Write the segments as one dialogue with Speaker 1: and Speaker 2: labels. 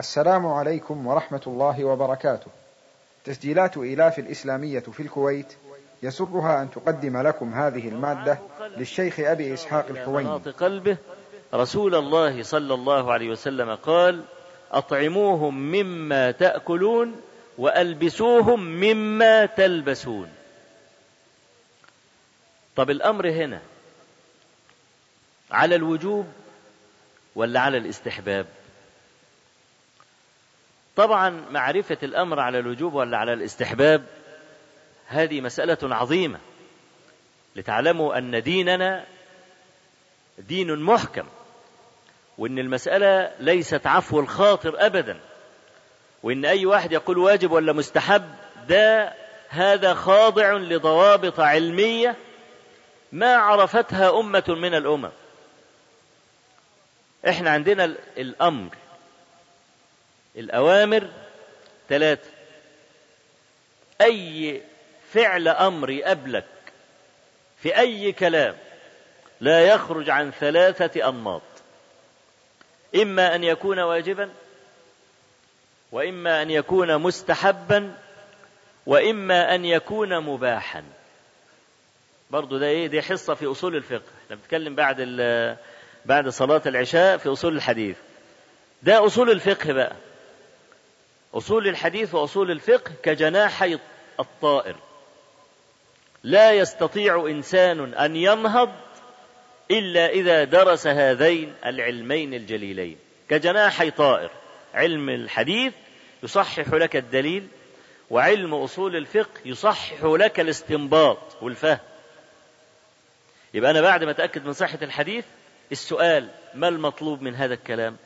Speaker 1: السلام عليكم ورحمة الله وبركاته تسجيلات إيلاف الإسلامية في الكويت يسرها أن تقدم لكم هذه المادة للشيخ أبي إسحاق الحويني قلبه رسول الله صلى الله عليه وسلم قال أطعموهم مما تأكلون وألبسوهم مما تلبسون طب الأمر هنا على الوجوب ولا على الاستحباب طبعا معرفة الأمر على الوجوب ولا على الاستحباب هذه مسألة عظيمة لتعلموا أن ديننا دين محكم وأن المسألة ليست عفو الخاطر أبدا وأن أي واحد يقول واجب ولا مستحب ده هذا خاضع لضوابط علمية ما عرفتها أمة من الأمم احنا عندنا الأمر الأوامر ثلاثة أي فعل أمر قبلك في أي كلام لا يخرج عن ثلاثة أنماط إما أن يكون واجبا وإما أن يكون مستحبا وإما أن يكون مباحا برضو ده إيه دي حصة في أصول الفقه احنا بنتكلم بعد بعد صلاة العشاء في أصول الحديث ده أصول الفقه بقى أصول الحديث وأصول الفقه كجناحي الطائر لا يستطيع إنسان أن ينهض إلا إذا درس هذين العلمين الجليلين كجناحي طائر علم الحديث يصحح لك الدليل وعلم أصول الفقه يصحح لك الاستنباط والفهم يبقى أنا بعد ما أتأكد من صحة الحديث السؤال ما المطلوب من هذا الكلام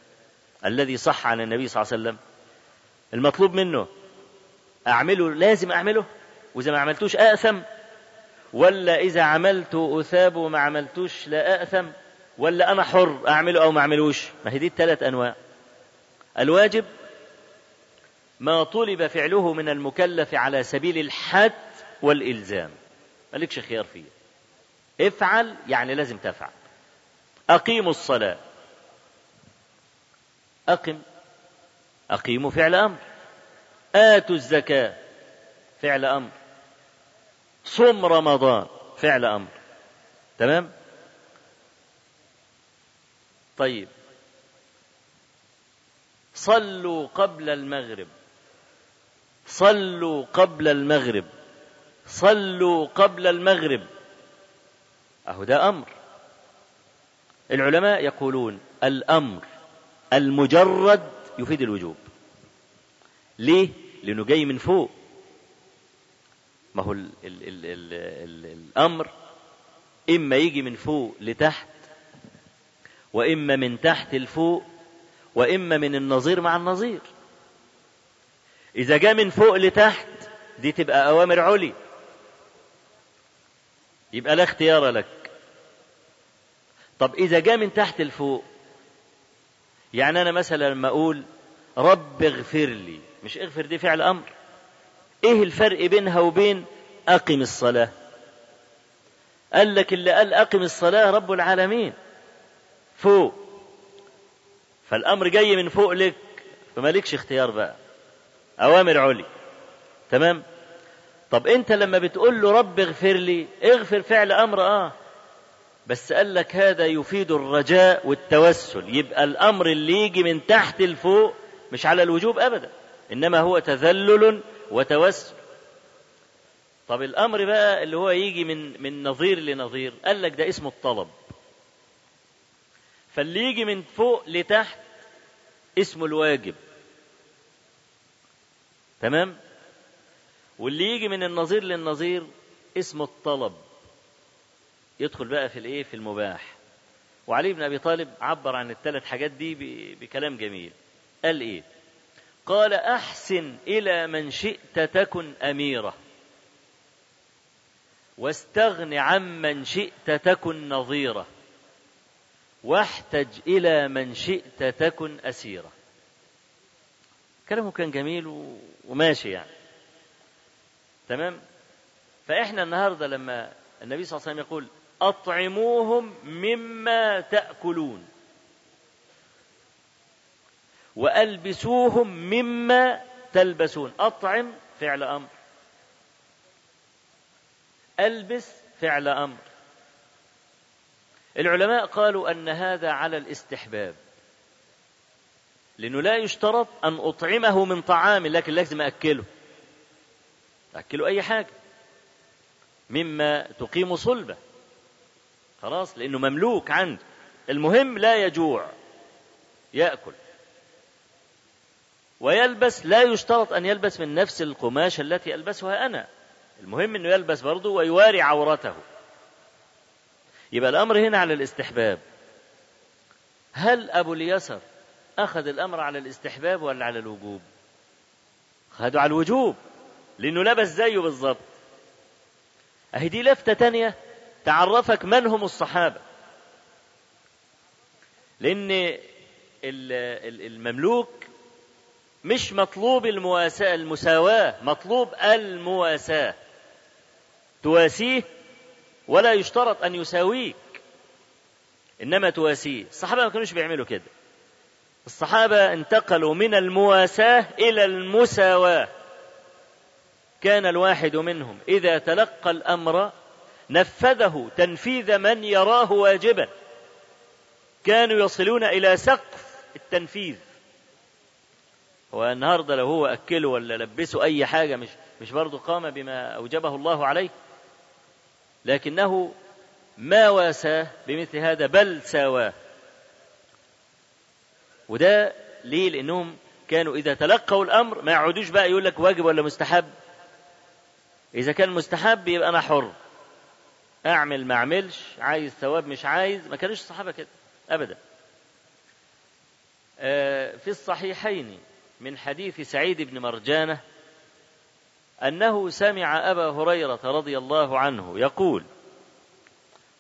Speaker 1: الذي صح عن النبي صلى الله عليه وسلم المطلوب منه أعمله لازم أعمله وإذا ما عملتوش أأثم ولا إذا عملته أثاب وما عملتوش لا أأثم ولا أنا حر أعمله أو ما أعملوش ما هي دي الثلاث أنواع الواجب ما طلب فعله من المكلف على سبيل الحد والإلزام مالكش خيار فيه افعل يعني لازم تفعل أقيموا الصلاة أقم أقيموا فعل أمر آتوا الزكاة فعل أمر صم رمضان فعل أمر تمام طيب صلوا قبل المغرب صلوا قبل المغرب صلوا قبل المغرب أهو ده أمر العلماء يقولون الأمر المجرد يفيد الوجوب ليه لأنه جاي من فوق ما هو ال ال ال الأمر إما يجي من فوق لتحت وإما من تحت لفوق وإما من النظير مع النظير إذا جاء من فوق لتحت دي تبقى أوامر عليا يبقى لا اختيار لك طب إذا جاء من تحت لفوق يعني أنا مثلا لما أقول رب اغفر لي مش اغفر دي فعل امر ايه الفرق بينها وبين اقم الصلاه قال لك اللي قال اقم الصلاه رب العالمين فوق فالامر جاي من فوق لك فمالكش اختيار بقى اوامر علي تمام طب انت لما بتقول له رب اغفر لي اغفر فعل امر اه بس قال لك هذا يفيد الرجاء والتوسل يبقى الامر اللي يجي من تحت لفوق مش على الوجوب ابدا إنما هو تذلل وتوسل طب الأمر بقى اللي هو يجي من من نظير لنظير قال لك ده اسمه الطلب فاللي يجي من فوق لتحت اسمه الواجب تمام واللي يجي من النظير للنظير اسمه الطلب يدخل بقى في الايه في المباح وعلي بن ابي طالب عبر عن الثلاث حاجات دي بكلام جميل قال ايه قال احسن الى من شئت تكن اميره واستغن عمن شئت تكن نظيره واحتج الى من شئت تكن اسيره كلامه كان جميل وماشي يعني تمام فاحنا النهارده لما النبي صلى الله عليه وسلم يقول اطعموهم مما تاكلون وألبسوهم مما تلبسون أطعم فعل أمر ألبس فعل أمر العلماء قالوا أن هذا على الاستحباب لأنه لا يشترط أن أطعمه من طعامي لكن لازم أكله أكله أي حاجة مما تقيم صلبه خلاص لأنه مملوك عند المهم لا يجوع يأكل ويلبس لا يشترط أن يلبس من نفس القماش التي ألبسها أنا المهم أنه يلبس برضه ويواري عورته يبقى الأمر هنا على الاستحباب هل أبو اليسر أخذ الأمر على الاستحباب ولا على الوجوب خدوا على الوجوب لأنه لبس زيه بالظبط أهي دي لفتة تانية تعرفك من هم الصحابة لأن المملوك مش مطلوب المواساة المساواة مطلوب المواساة تواسيه ولا يشترط أن يساويك إنما تواسيه الصحابة ما كانوش بيعملوا كده الصحابة انتقلوا من المواساة إلى المساواة كان الواحد منهم إذا تلقى الأمر نفذه تنفيذ من يراه واجبا كانوا يصلون إلى سقف التنفيذ هو النهارده لو هو اكله ولا لبسه اي حاجه مش مش برضه قام بما اوجبه الله عليه لكنه ما واساه بمثل هذا بل ساواه وده ليه لانهم كانوا اذا تلقوا الامر ما يقعدوش بقى يقول لك واجب ولا مستحب اذا كان مستحب يبقى انا حر اعمل ما اعملش عايز ثواب مش عايز ما كانوش الصحابه كده ابدا آه، في الصحيحين من حديث سعيد بن مرجانه انه سمع ابا هريره رضي الله عنه يقول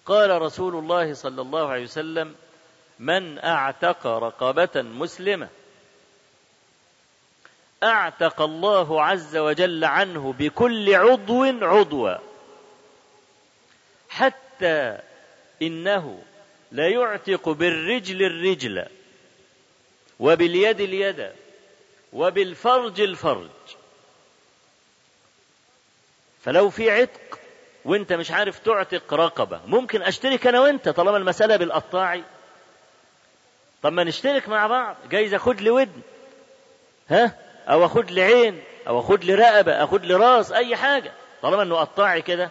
Speaker 1: قال رسول الله صلى الله عليه وسلم من اعتق رقبه مسلمه اعتق الله عز وجل عنه بكل عضو عضوا حتى انه ليعتق بالرجل الرجل وباليد اليد وبالفرج الفرج فلو في عتق وانت مش عارف تعتق رقبة ممكن اشترك انا وانت طالما المسألة بالقطاعي طب ما نشترك مع بعض جايز اخد لي ودن ها او اخد لي عين او اخد لي رقبة اخد لي راس اي حاجة طالما انه قطاعي كده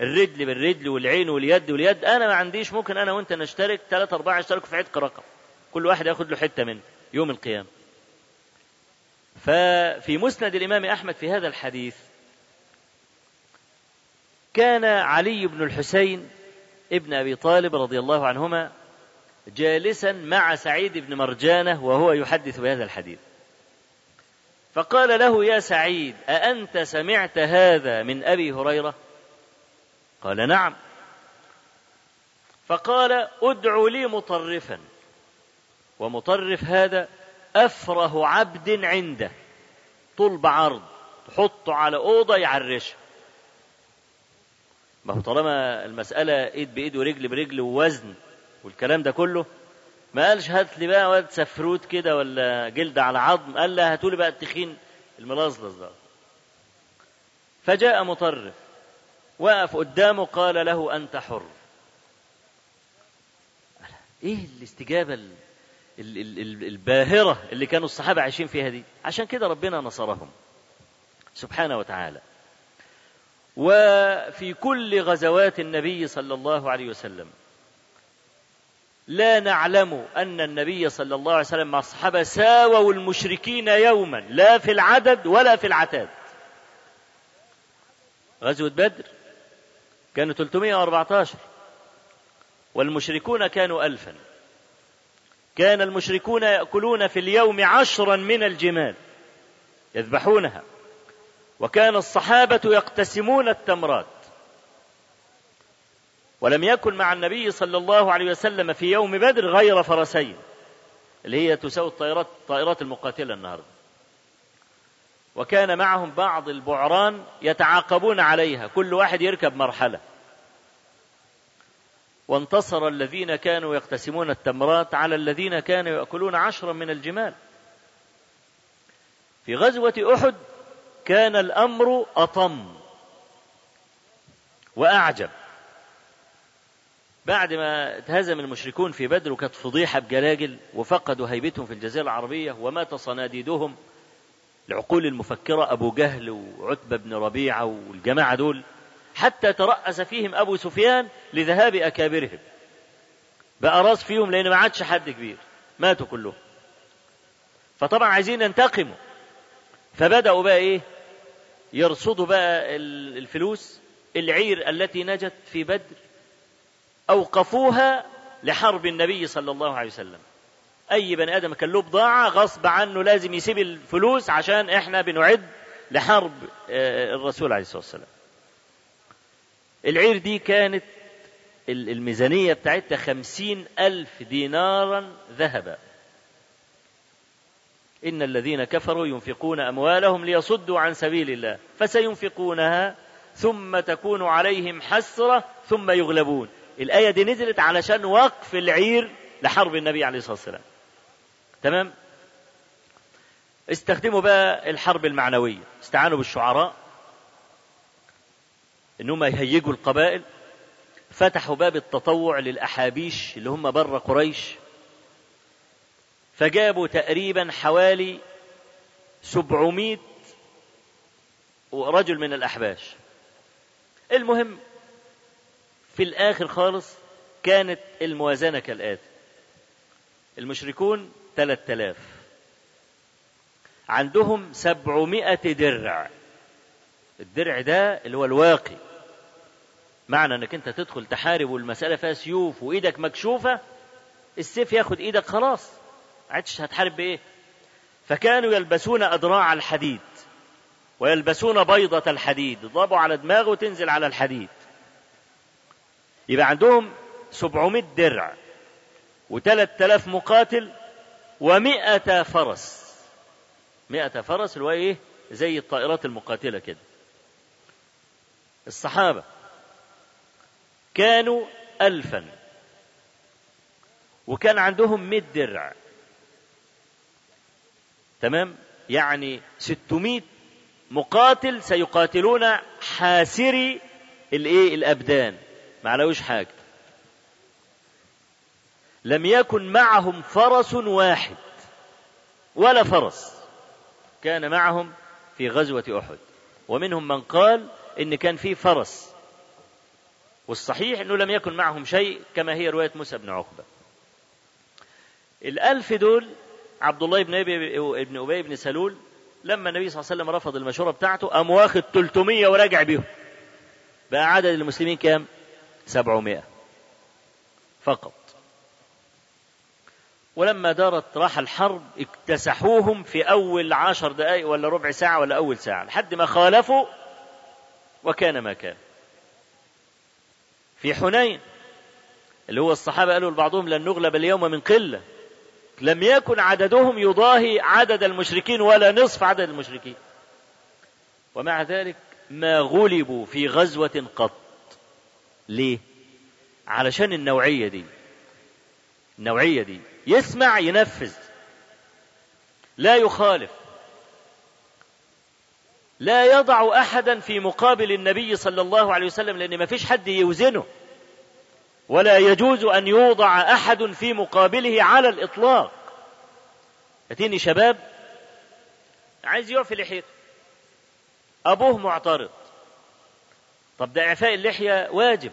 Speaker 1: الرجل بالرجل والعين واليد واليد انا ما عنديش ممكن انا وانت نشترك ثلاثة اربعة يشتركوا في عتق رقبة كل واحد ياخد له حتة منه يوم القيامة ففي مسند الإمام أحمد في هذا الحديث كان علي بن الحسين ابن أبي طالب رضي الله عنهما جالسا مع سعيد بن مرجانة وهو يحدث بهذا الحديث فقال له يا سعيد أأنت سمعت هذا من أبي هريرة قال نعم فقال ادع لي مطرفا ومطرف هذا أفره عبد عنده طول بعرض تحطه على أوضة يعرشها ما هو طالما المسألة إيد بإيد ورجل برجل ووزن والكلام ده كله ما قالش هات لي بقى واد سفروت كده ولا جلد على عظم قال لا هاتوا بقى التخين الملظلظ ده فجاء مطرف وقف قدامه قال له أنت حر ايه الاستجابة الباهرة اللي كانوا الصحابة عايشين فيها دي عشان كده ربنا نصرهم سبحانه وتعالى وفي كل غزوات النبي صلى الله عليه وسلم لا نعلم أن النبي صلى الله عليه وسلم مع الصحابة ساووا المشركين يوما لا في العدد ولا في العتاد غزوة بدر كانوا 314 والمشركون كانوا ألفا كان المشركون يأكلون في اليوم عشرا من الجمال يذبحونها وكان الصحابة يقتسمون التمرات ولم يكن مع النبي صلى الله عليه وسلم في يوم بدر غير فرسين اللي هي تساوي الطائرات الطائرات المقاتلة النهاردة وكان معهم بعض البعران يتعاقبون عليها كل واحد يركب مرحلة وانتصر الذين كانوا يقتسمون التمرات على الذين كانوا ياكلون عشرا من الجمال في غزوه احد كان الامر اطم واعجب بعد ما اتهزم المشركون في بدر وكانت فضيحه بجلاجل وفقدوا هيبتهم في الجزيره العربيه ومات صناديدهم العقول المفكره ابو جهل وعتبه بن ربيعه والجماعه دول حتى ترأس فيهم أبو سفيان لذهاب أكابرهم بقى راس فيهم لأن ما عادش حد كبير ماتوا كلهم فطبعا عايزين ينتقموا فبدأوا بقى إيه يرصدوا بقى الفلوس العير التي نجت في بدر أوقفوها لحرب النبي صلى الله عليه وسلم أي بني آدم كان له بضاعة غصب عنه لازم يسيب الفلوس عشان إحنا بنعد لحرب آه، الرسول عليه الصلاة والسلام العير دي كانت الميزانية بتاعتها خمسين ألف دينارا ذهبا إن الذين كفروا ينفقون أموالهم ليصدوا عن سبيل الله فسينفقونها ثم تكون عليهم حسرة ثم يغلبون الآية دي نزلت علشان وقف العير لحرب النبي عليه الصلاة والسلام تمام استخدموا بقى الحرب المعنوية استعانوا بالشعراء إنهم يهيجوا القبائل فتحوا باب التطوع للأحابيش اللي هم بره قريش فجابوا تقريبا حوالي 700 رجل من الأحباش المهم في الآخر خالص كانت الموازنة كالآتي المشركون 3000 عندهم 700 درع الدرع ده اللي هو الواقي معنى انك انت تدخل تحارب والمساله فيها سيوف وايدك مكشوفه السيف ياخد ايدك خلاص عدش هتحارب بايه فكانوا يلبسون أدراع الحديد ويلبسون بيضة الحديد يضربوا على دماغه وتنزل على الحديد يبقى عندهم 700 درع و3000 مقاتل و100 فرس 100 فرس اللي هو ايه زي الطائرات المقاتلة كده الصحابة كانوا ألفا وكان عندهم 100 درع تمام يعني 600 مقاتل سيقاتلون حاسري الايه الابدان ما علوش حاجه لم يكن معهم فرس واحد ولا فرس كان معهم في غزوه احد ومنهم من قال إن كان في فرس والصحيح أنه لم يكن معهم شيء كما هي رواية موسى بن عقبة الألف دول عبد الله بن أبي بن أبي بن سلول لما النبي صلى الله عليه وسلم رفض المشورة بتاعته قام واخد 300 وراجع بيهم بقى عدد المسلمين كام؟ 700 فقط ولما دارت راح الحرب اكتسحوهم في أول عشر دقائق ولا ربع ساعة ولا أول ساعة لحد ما خالفوا وكان ما كان في حنين اللي هو الصحابة قالوا لبعضهم لن نغلب اليوم من قلة لم يكن عددهم يضاهي عدد المشركين ولا نصف عدد المشركين ومع ذلك ما غلبوا في غزوة قط ليه علشان النوعية دي النوعية دي يسمع ينفذ لا يخالف لا يضع احدا في مقابل النبي صلى الله عليه وسلم لان ما فيش حد يوزنه ولا يجوز ان يوضع احد في مقابله على الاطلاق اتيني شباب عايز يعفي لحيته ابوه معترض طب ده اعفاء اللحيه واجب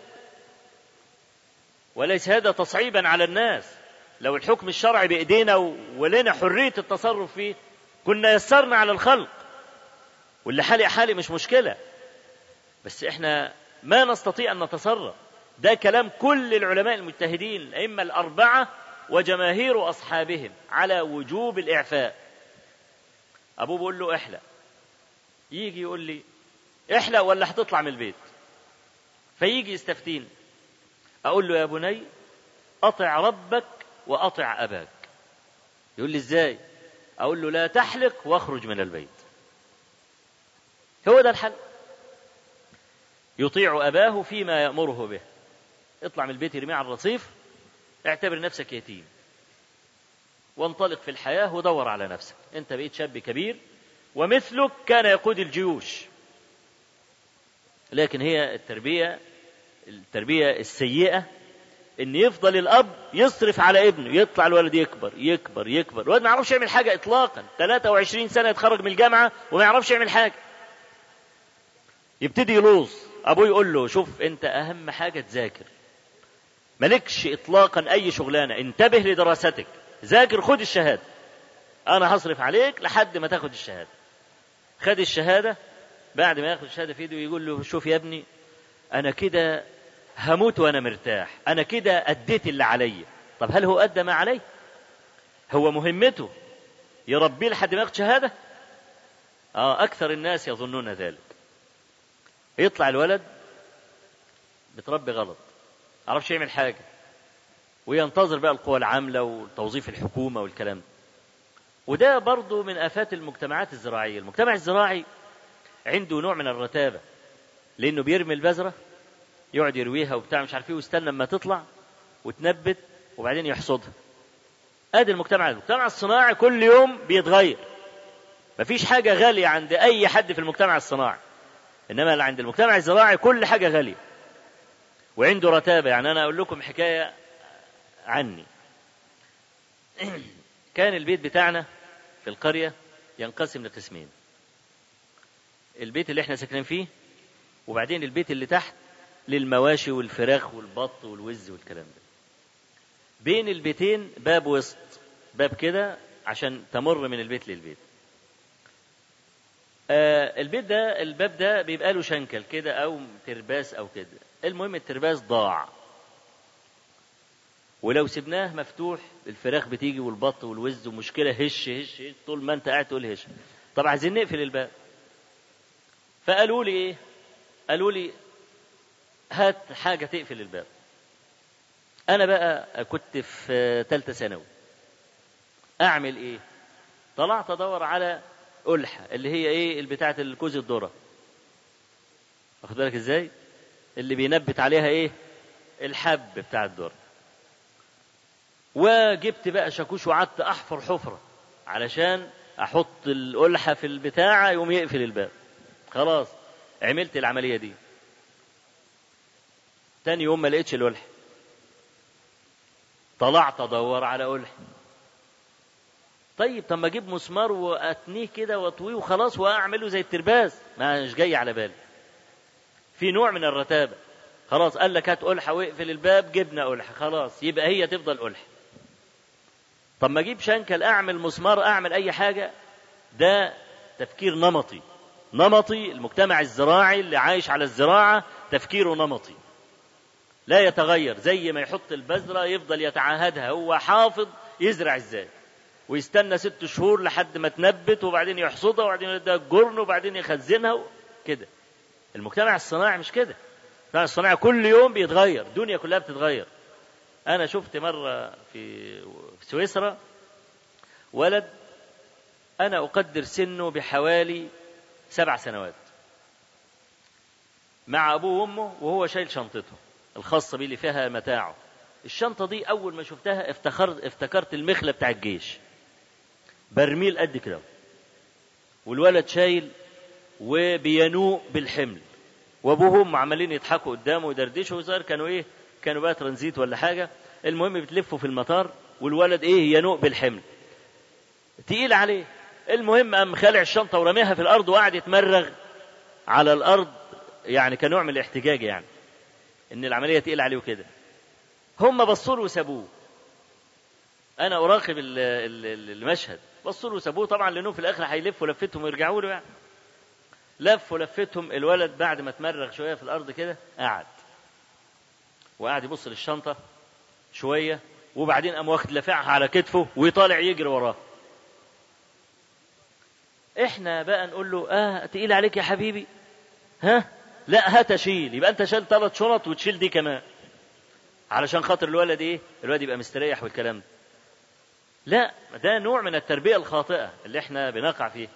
Speaker 1: وليس هذا تصعيبا على الناس لو الحكم الشرعي بايدينا ولنا حريه التصرف فيه كنا يسرنا على الخلق واللي حالق حالي مش مشكلة بس احنا ما نستطيع أن نتصرف ده كلام كل العلماء المجتهدين الأئمة الأربعة وجماهير أصحابهم على وجوب الإعفاء أبوه بيقول له احلق يجي يقول لي احلق ولا هتطلع من البيت فيجي يستفتيني أقول له يا بني أطع ربك وأطع أباك يقول لي إزاي أقول له لا تحلق واخرج من البيت هو ده الحل يطيع أباه فيما يأمره به اطلع من البيت ارميه على الرصيف اعتبر نفسك يتيم وانطلق في الحياة ودور على نفسك انت بقيت شاب كبير ومثلك كان يقود الجيوش لكن هي التربية التربية السيئة ان يفضل الاب يصرف على ابنه يطلع الولد يكبر يكبر يكبر الولد ما يعرفش يعمل حاجه اطلاقا 23 سنه يتخرج من الجامعه وما يعرفش يعمل حاجه يبتدي يلوظ ابوه يقول له شوف انت اهم حاجه تذاكر مالكش اطلاقا اي شغلانه انتبه لدراستك ذاكر خد الشهاده انا هصرف عليك لحد ما تاخد الشهاده خد الشهاده بعد ما ياخد الشهاده في ايده يقول له شوف يا ابني انا كده هموت وانا مرتاح انا كده اديت اللي عليا طب هل هو ادى ما عليه هو مهمته يربيه لحد ما ياخد شهاده اه اكثر الناس يظنون ذلك يطلع الولد بتربي غلط عرفش يعمل حاجة وينتظر بقى القوى العاملة وتوظيف الحكومة والكلام ده وده برضه من آفات المجتمعات الزراعية المجتمع الزراعي عنده نوع من الرتابة لأنه بيرمي البذرة يقعد يرويها وبتاع مش عارف ايه ويستنى لما تطلع وتنبت وبعدين يحصدها ادي المجتمع المجتمع الصناعي كل يوم بيتغير مفيش حاجة غالية عند أي حد في المجتمع الصناعي إنما عند المجتمع الزراعي كل حاجة غالية وعنده رتابة يعني أنا أقول لكم حكاية عني كان البيت بتاعنا في القرية ينقسم لقسمين البيت اللي احنا ساكنين فيه وبعدين البيت اللي تحت للمواشي والفراخ والبط والوز والكلام ده بين البيتين باب وسط باب كده عشان تمر من البيت للبيت آه، البيت ده الباب ده بيبقى له شنكل كده او ترباس او كده المهم الترباس ضاع ولو سبناه مفتوح الفراخ بتيجي والبط والوز ومشكله هش هش, هش طول ما انت قاعد تقول هش طب عايزين نقفل الباب فقالوا لي ايه قالوا لي هات حاجه تقفل الباب انا بقى كنت في ثالثه ثانوي اعمل ايه طلعت ادور على قلحه اللي هي ايه بتاعه الكوز الذره واخد بالك ازاي اللي بينبت عليها ايه الحب بتاع الذره وجبت بقى شاكوش وقعدت احفر حفره علشان احط القلحه في البتاعه يقوم يقفل الباب خلاص عملت العمليه دي تاني يوم ما لقيتش القلحة طلعت ادور على قلحة طيب طب ما اجيب مسمار واتنيه كده واطويه وخلاص واعمله زي الترباز ما مش جاي على بالي في نوع من الرتابه خلاص قال لك هات قلحه واقفل الباب جبنا قلحه خلاص يبقى هي تفضل قلحه طب ما اجيب شنكل اعمل مسمار اعمل اي حاجه ده تفكير نمطي نمطي المجتمع الزراعي اللي عايش على الزراعه تفكيره نمطي لا يتغير زي ما يحط البذره يفضل يتعاهدها هو حافظ يزرع ازاي ويستنى ست شهور لحد ما تنبت وبعدين يحصدها وبعدين يديها الجرن وبعدين يخزنها كده المجتمع الصناعي مش كده المجتمع الصناعي كل يوم بيتغير الدنيا كلها بتتغير انا شفت مره في سويسرا ولد انا اقدر سنه بحوالي سبع سنوات مع ابوه وامه وهو شايل شنطته الخاصه بيه اللي فيها متاعه الشنطه دي اول ما شفتها افتخرت افتكرت المخله بتاع الجيش برميل قد كده والولد شايل وبينوء بالحمل وابوهم عمالين يضحكوا قدامه ويدردشوا وزار كانوا ايه كانوا بقى ترانزيت ولا حاجه المهم بتلفوا في المطار والولد ايه ينوء بالحمل تقيل عليه المهم قام خالع الشنطه ورميها في الارض وقعد يتمرغ على الارض يعني كنوع من الاحتجاج يعني ان العمليه تقيل عليه وكده هم بصوا له وسابوه انا اراقب المشهد بصوا له سابوه طبعا لانهم في الاخر هيلفوا لفتهم ويرجعوا له يعني لفوا لفتهم الولد بعد ما اتمرغ شويه في الارض كده قعد وقعد يبص للشنطه شويه وبعدين قام واخد لافعها على كتفه ويطالع يجري وراه احنا بقى نقول له اه تقيل عليك يا حبيبي ها لا هات شيل يبقى انت شال ثلاث شنط وتشيل دي كمان علشان خاطر الولد ايه الولد يبقى مستريح والكلام ده لا ده نوع من التربية الخاطئة اللي احنا بنقع فيه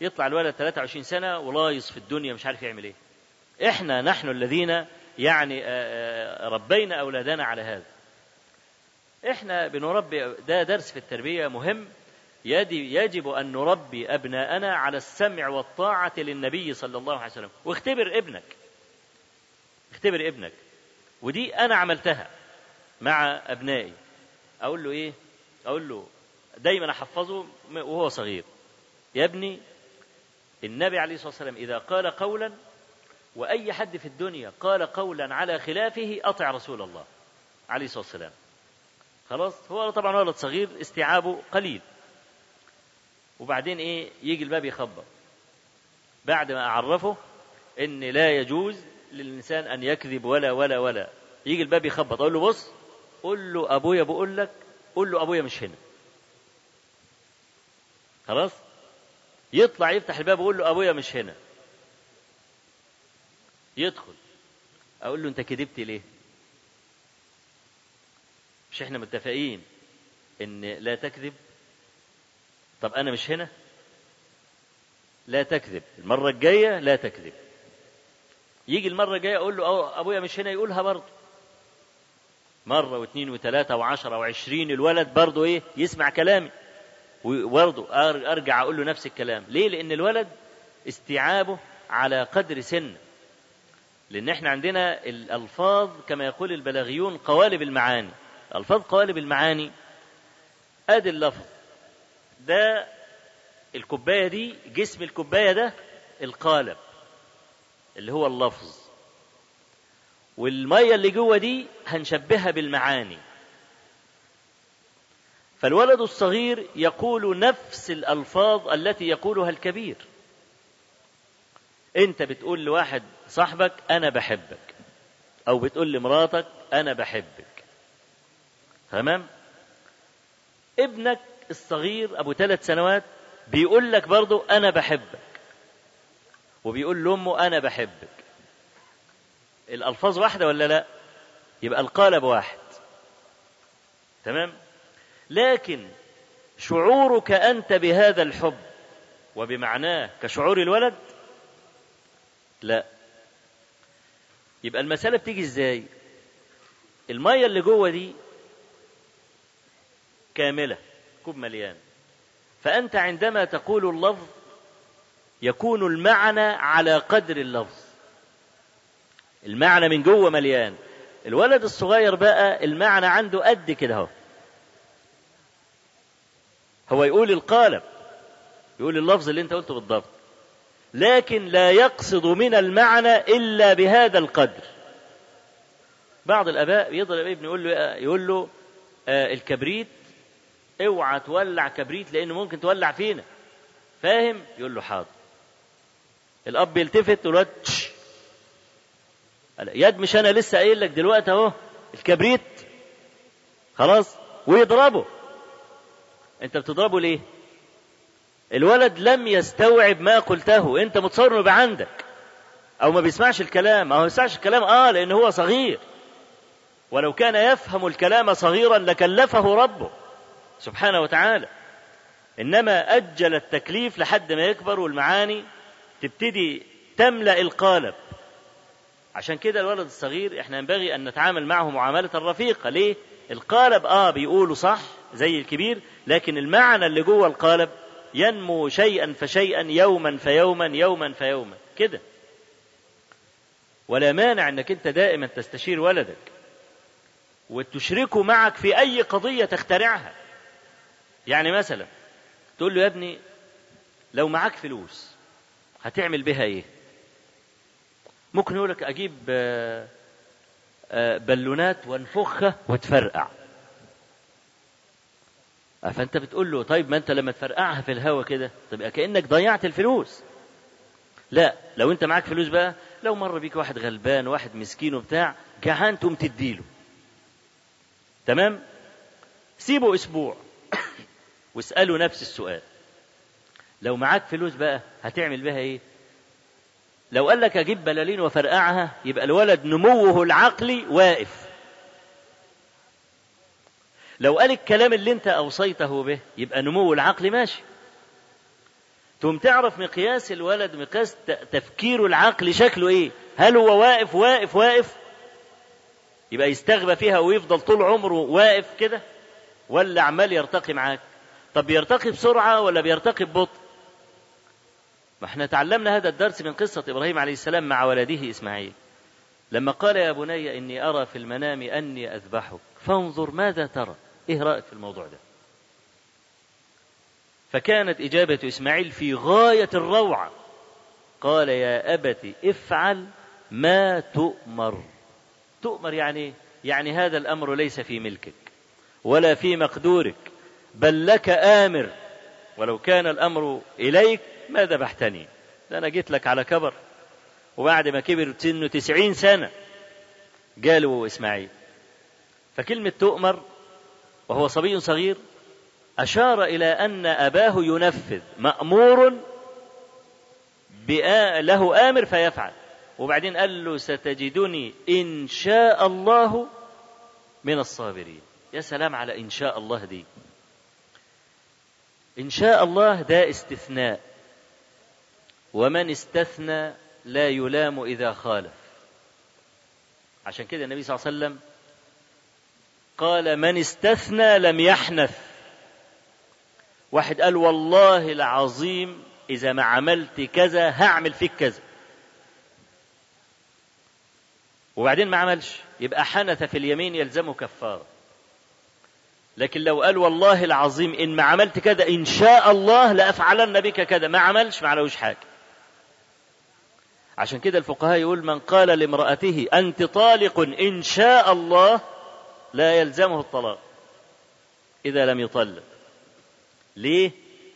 Speaker 1: يطلع الولد 23 سنة ولايص في الدنيا مش عارف يعمل ايه احنا نحن الذين يعني آه، آه، ربينا أولادنا على هذا احنا بنربي ده درس في التربية مهم يجب أن نربي أبناءنا على السمع والطاعة للنبي صلى الله عليه وسلم واختبر ابنك اختبر ابنك ودي أنا عملتها مع أبنائي أقول له إيه اقول له دايما احفظه وهو صغير يا ابني النبي عليه الصلاه والسلام اذا قال قولا واي حد في الدنيا قال قولا على خلافه اطع رسول الله عليه الصلاه والسلام خلاص هو طبعا ولد صغير استيعابه قليل وبعدين ايه يجي الباب يخبط بعد ما اعرفه ان لا يجوز للانسان ان يكذب ولا ولا ولا يجي الباب يخبط اقول له بص قول له ابويا بقول لك قول له ابويا مش هنا خلاص يطلع يفتح الباب ويقول له ابويا مش هنا يدخل اقول له انت كذبت ليه مش احنا متفقين ان لا تكذب طب انا مش هنا لا تكذب المره الجايه لا تكذب يجي المره الجايه اقول له ابويا مش هنا يقولها برضه مرة واثنين وثلاثة وعشرة وعشرين الولد برضه إيه يسمع كلامي وبرضه أرجع أقول له نفس الكلام ليه لأن الولد استيعابه على قدر سن لأن احنا عندنا الألفاظ كما يقول البلاغيون قوالب المعاني ألفاظ قوالب المعاني أدي اللفظ ده الكوباية دي جسم الكوباية ده القالب اللي هو اللفظ والميه اللي جوه دي هنشبهها بالمعاني فالولد الصغير يقول نفس الالفاظ التي يقولها الكبير انت بتقول لواحد صاحبك انا بحبك او بتقول لمراتك انا بحبك تمام ابنك الصغير ابو ثلاث سنوات بيقول لك برضه انا بحبك وبيقول لامه انا بحبك الألفاظ واحدة ولا لا يبقى القالب واحد تمام لكن شعورك أنت بهذا الحب وبمعناه كشعور الولد لا يبقى المسألة بتيجي ازاي المية اللي جوه دي كاملة كوب مليان فأنت عندما تقول اللفظ يكون المعنى على قدر اللفظ المعنى من جوه مليان الولد الصغير بقى المعنى عنده قد كده اهو هو يقول القالب يقول اللفظ اللي انت قلته بالضبط لكن لا يقصد من المعنى الا بهذا القدر بعض الاباء يضرب ابنه يقول له يقول له آه الكبريت اوعى تولع كبريت لأنه ممكن تولع فينا فاهم يقول له حاضر الاب يلتفت والولد اليد مش انا لسه قايل لك دلوقتي اهو الكبريت خلاص ويضربه انت بتضربه ليه الولد لم يستوعب ما قلته انت متصور انه عندك او ما بيسمعش الكلام او ما بيسمعش الكلام اه لان هو صغير ولو كان يفهم الكلام صغيرا لكلفه ربه سبحانه وتعالى انما اجل التكليف لحد ما يكبر والمعاني تبتدي تملا القالب عشان كده الولد الصغير احنا ينبغي ان نتعامل معه معامله الرفيقه ليه القالب اه بيقولوا صح زي الكبير لكن المعنى اللي جوه القالب ينمو شيئا فشيئا يوما فيوما يوما فيوما كده ولا مانع انك انت دائما تستشير ولدك وتشركه معك في اي قضيه تخترعها يعني مثلا تقول له يا ابني لو معاك فلوس هتعمل بها ايه ممكن يقول لك اجيب آه، آه، بالونات وانفخها وتفرقع آه، فانت بتقول له طيب ما انت لما تفرقعها في الهواء كده تبقى كانك ضيعت الفلوس لا لو انت معاك فلوس بقى لو مر بيك واحد غلبان واحد مسكين وبتاع جعان تقوم تديله تمام سيبه اسبوع واساله نفس السؤال لو معاك فلوس بقى هتعمل بها ايه لو قال لك أجيب بلالين وفرقعها يبقى الولد نموه العقلي واقف لو قال الكلام اللي أنت أوصيته به يبقى نموه العقلي ماشي تقوم تعرف مقياس الولد مقياس تفكيره العقلي شكله إيه هل هو واقف واقف واقف يبقى يستغبى فيها ويفضل طول عمره واقف كده ولا عمال يرتقي معاك طب بيرتقي بسرعة ولا بيرتقي ببطء احنا تعلمنا هذا الدرس من قصة إبراهيم عليه السلام مع ولده إسماعيل لما قال يا بني إني أرى في المنام أني أذبحك فانظر ماذا ترى إيه رأيك في الموضوع ده فكانت إجابة إسماعيل في غاية الروعة قال يا أبت افعل ما تؤمر تؤمر يعني يعني هذا الأمر ليس في ملكك ولا في مقدورك بل لك آمر ولو كان الأمر إليك ما ذبحتني ده أنا جيت لك على كبر وبعد ما كبر سنه تسعين سنة قالوا إسماعيل فكلمة تؤمر وهو صبي صغير أشار إلى أن أباه ينفذ مأمور له آمر فيفعل وبعدين قال له ستجدني إن شاء الله من الصابرين يا سلام على إن شاء الله دي إن شاء الله ده استثناء ومن استثنى لا يلام إذا خالف عشان كده النبي صلى الله عليه وسلم قال من استثنى لم يحنث واحد قال والله العظيم إذا ما عملت كذا هعمل فيك كذا وبعدين ما عملش يبقى حنث في اليمين يلزمه كفارة لكن لو قال والله العظيم إن ما عملت كذا إن شاء الله لأفعلن بك كذا ما عملش ما علوش حاجة عشان كده الفقهاء يقول من قال لامرأته أنت طالق إن شاء الله لا يلزمه الطلاق إذا لم يطلق ليه؟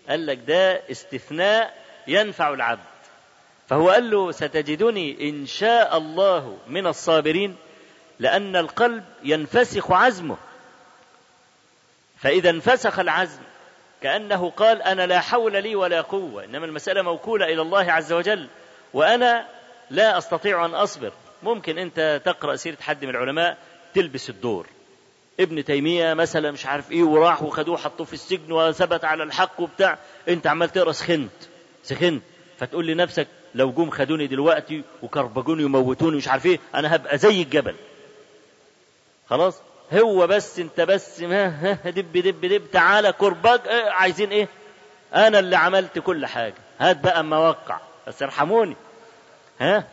Speaker 1: قال لك ده استثناء ينفع العبد فهو قال له ستجدني إن شاء الله من الصابرين لأن القلب ينفسخ عزمه فإذا انفسخ العزم كأنه قال أنا لا حول لي ولا قوة إنما المسألة موكولة إلى الله عز وجل وأنا لا أستطيع أن أصبر ممكن أنت تقرأ سيرة حد من العلماء تلبس الدور ابن تيمية مثلا مش عارف إيه وراح وخدوه حطوه في السجن وثبت على الحق وبتاع أنت عمال تقرأ سخنت سخنت فتقول لنفسك لو جم خدوني دلوقتي وكربجوني وموتوني مش عارف ايه انا هبقى زي الجبل خلاص هو بس انت بس ها ها دب دب دب تعالى كرباج اه عايزين ايه انا اللي عملت كل حاجه هات بقى اما اوقع بس ارحموني ها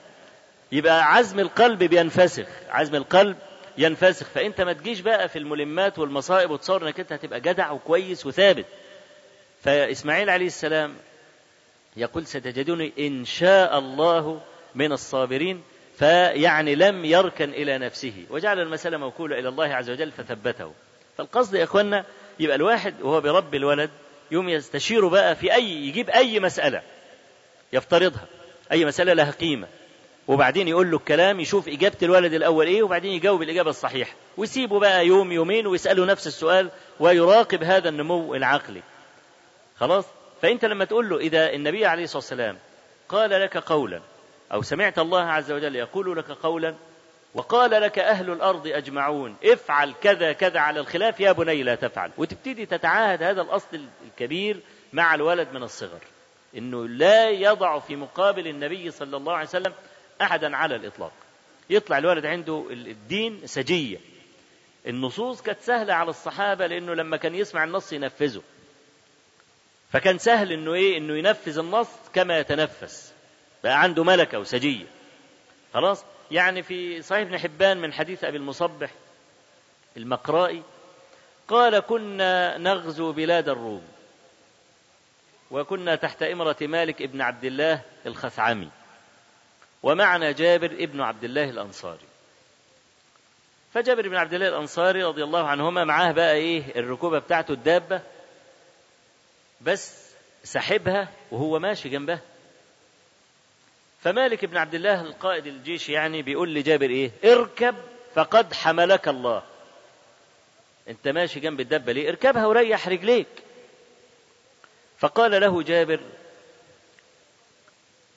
Speaker 1: يبقى عزم القلب بينفسخ عزم القلب ينفسخ فانت ما تجيش بقى في الملمات والمصائب وتصور انك انت هتبقى جدع وكويس وثابت فاسماعيل عليه السلام يقول ستجدني ان شاء الله من الصابرين فيعني لم يركن الى نفسه وجعل المساله موكوله الى الله عز وجل فثبته فالقصد يا اخوانا يبقى الواحد وهو برب الولد يوم يستشيره بقى في اي يجيب اي مساله يفترضها أي مسألة لها قيمة وبعدين يقول له الكلام يشوف إجابة الولد الأول إيه وبعدين يجاوب الإجابة الصحيحة ويسيبه بقى يوم يومين ويسأله نفس السؤال ويراقب هذا النمو العقلي خلاص فأنت لما تقول له إذا النبي عليه الصلاة والسلام قال لك قولا أو سمعت الله عز وجل يقول لك قولا وقال لك أهل الأرض أجمعون افعل كذا كذا على الخلاف يا بني لا تفعل وتبتدي تتعاهد هذا الأصل الكبير مع الولد من الصغر انه لا يضع في مقابل النبي صلى الله عليه وسلم احدا على الاطلاق يطلع الولد عنده الدين سجيه النصوص كانت سهله على الصحابه لانه لما كان يسمع النص ينفذه فكان سهل انه ايه انه ينفذ النص كما يتنفس بقى عنده ملكه وسجيه خلاص يعني في صحيح ابن حبان من حديث ابي المصبح المقرائي قال كنا نغزو بلاد الروم وكنا تحت إمرة مالك ابن عبد الله الخثعمي ومعنا جابر ابن عبد الله الأنصاري فجابر بن عبد الله الأنصاري رضي الله عنهما معاه بقى إيه الركوبة بتاعته الدابة بس سحبها وهو ماشي جنبها فمالك بن عبد الله القائد الجيش يعني بيقول لجابر إيه اركب فقد حملك الله انت ماشي جنب الدبه ليه اركبها وريح رجليك فقال له جابر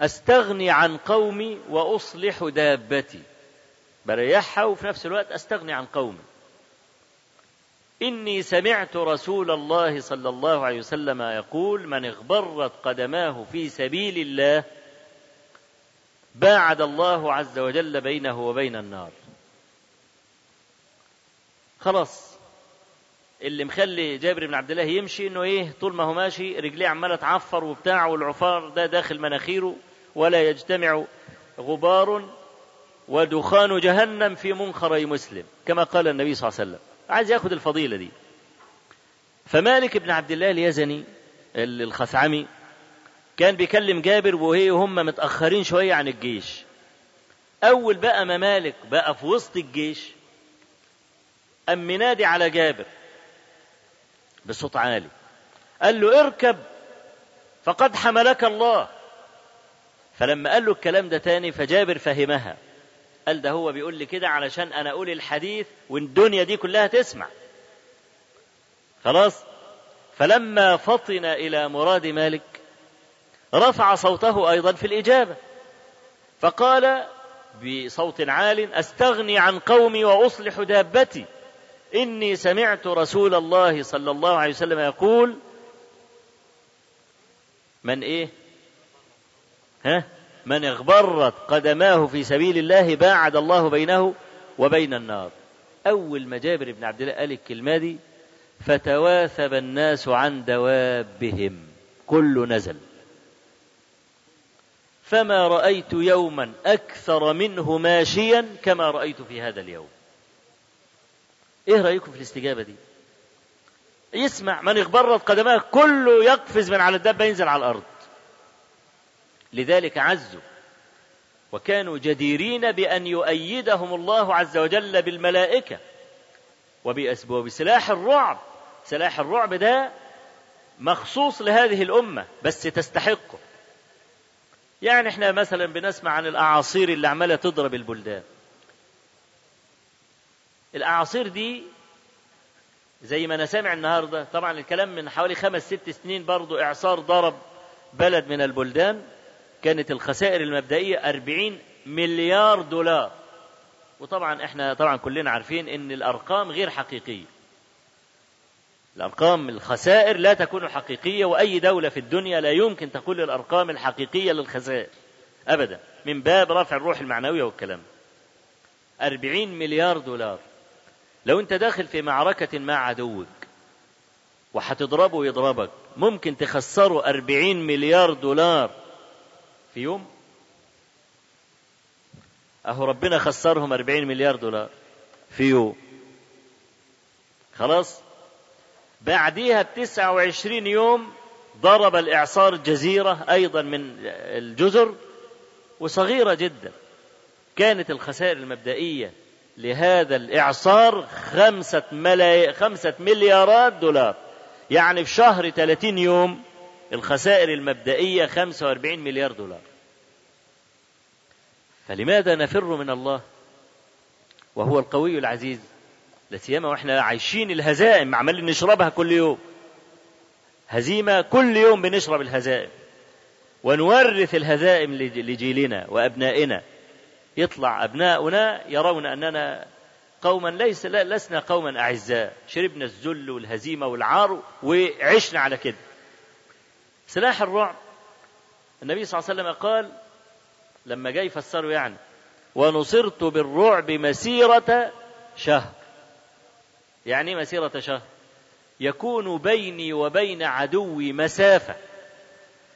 Speaker 1: استغني عن قومي واصلح دابتي بريحها وفي نفس الوقت استغني عن قومي اني سمعت رسول الله صلى الله عليه وسلم يقول من اغبرت قدماه في سبيل الله باعد الله عز وجل بينه وبين النار خلاص اللي مخلي جابر بن عبد الله يمشي انه ايه طول ما هو ماشي رجليه عماله تعفر وبتاع والعفار ده داخل مناخيره ولا يجتمع غبار ودخان جهنم في منخري مسلم كما قال النبي صلى الله عليه وسلم عايز ياخد الفضيله دي فمالك بن عبد الله اليزني الخثعمي كان بيكلم جابر وهي هم متأخرين شوية عن الجيش أول بقى ما مالك بقى في وسط الجيش أم منادي على جابر بصوت عالي قال له اركب فقد حملك الله فلما قال له الكلام ده تاني فجابر فهمها قال ده هو بيقول لي كده علشان انا اقول الحديث والدنيا دي كلها تسمع خلاص فلما فطن الى مراد مالك رفع صوته ايضا في الاجابه فقال بصوت عال استغني عن قومي واصلح دابتي إني سمعت رسول الله صلى الله عليه وسلم يقول من إيه ها من اغبرت قدماه في سبيل الله باعد الله بينه وبين النار أول ما جابر بن عبد الله قال الكلمة دي فتواثب الناس عن دوابهم كل نزل فما رأيت يوما أكثر منه ماشيا كما رأيت في هذا اليوم ايه رايكم في الاستجابه دي يسمع من يخبرت قدماه كله يقفز من على الدابه ينزل على الارض لذلك عزوا وكانوا جديرين بان يؤيدهم الله عز وجل بالملائكه سلاح الرعب سلاح الرعب ده مخصوص لهذه الامه بس تستحقه يعني احنا مثلا بنسمع عن الاعاصير اللي عماله تضرب البلدان الأعاصير دي زي ما أنا سامع النهاردة طبعا الكلام من حوالي خمس ست سنين برضو إعصار ضرب بلد من البلدان كانت الخسائر المبدئية 40 مليار دولار وطبعا احنا طبعا كلنا عارفين ان الارقام غير حقيقيه الارقام الخسائر لا تكون حقيقيه واي دوله في الدنيا لا يمكن تقول الارقام الحقيقيه للخسائر ابدا من باب رفع الروح المعنويه والكلام 40 مليار دولار لو انت داخل في معركة مع عدوك وهتضربه يضربك ممكن تخسره أربعين مليار دولار في يوم أهو ربنا خسرهم أربعين مليار دولار في يوم خلاص بعديها بتسعة وعشرين يوم ضرب الإعصار جزيرة أيضا من الجزر وصغيرة جدا كانت الخسائر المبدئية لهذا الإعصار خمسة, ملاي... خمسة مليارات دولار يعني في شهر 30 يوم الخسائر المبدئية 45 مليار دولار فلماذا نفر من الله وهو القوي العزيز لاسيما واحنا عايشين الهزائم عمالين نشربها كل يوم هزيمة كل يوم بنشرب الهزائم ونورث الهزائم لجيلنا وأبنائنا يطلع أبناؤنا يرون أننا قوما ليس لا لسنا قوما أعزاء شربنا الذل والهزيمة والعار وعشنا على كده سلاح الرعب النبي صلى الله عليه وسلم قال لما جاي يفسره يعني ونصرت بالرعب مسيرة شهر يعني إيه مسيرة شهر يكون بيني وبين عدوي مسافة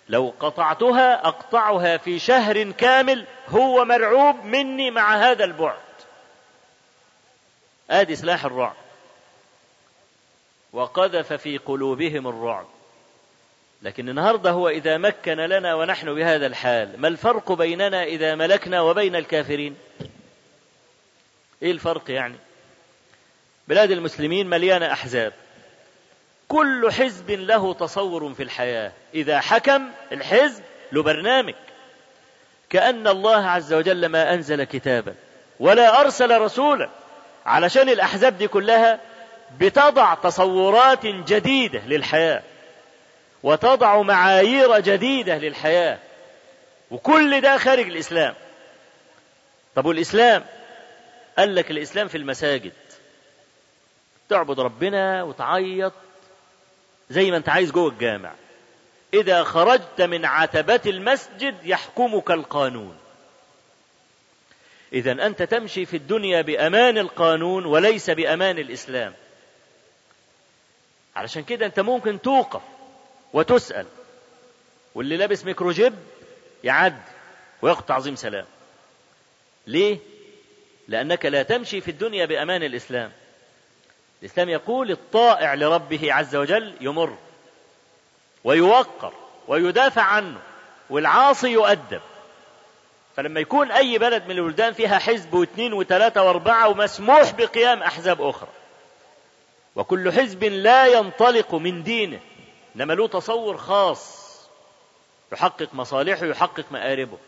Speaker 1: لو قطعتها اقطعها في شهر كامل هو مرعوب مني مع هذا البعد ادي سلاح الرعب وقذف في قلوبهم الرعب لكن النهارده هو اذا مكن لنا ونحن بهذا الحال ما الفرق بيننا اذا ملكنا وبين الكافرين ايه الفرق يعني بلاد المسلمين مليانه احزاب كل حزب له تصور في الحياه اذا حكم الحزب له برنامج كان الله عز وجل ما انزل كتابا ولا ارسل رسولا علشان الاحزاب دي كلها بتضع تصورات جديده للحياه وتضع معايير جديده للحياه وكل ده خارج الاسلام طب والاسلام قال لك الاسلام في المساجد تعبد ربنا وتعيط زي ما انت عايز جوه الجامع اذا خرجت من عتبة المسجد يحكمك القانون اذا انت تمشي في الدنيا بامان القانون وليس بامان الاسلام علشان كده انت ممكن توقف وتسال واللي لابس ميكروجيب يعد وياخد تعظيم سلام ليه لانك لا تمشي في الدنيا بامان الاسلام الإسلام يقول الطائع لربه عز وجل يمر ويوقر ويدافع عنه والعاصي يؤدب فلما يكون أي بلد من البلدان فيها حزب واثنين وثلاثة وأربعة ومسموح بقيام أحزاب أخرى وكل حزب لا ينطلق من دينه إنما له تصور خاص يحقق مصالحه يحقق مآربه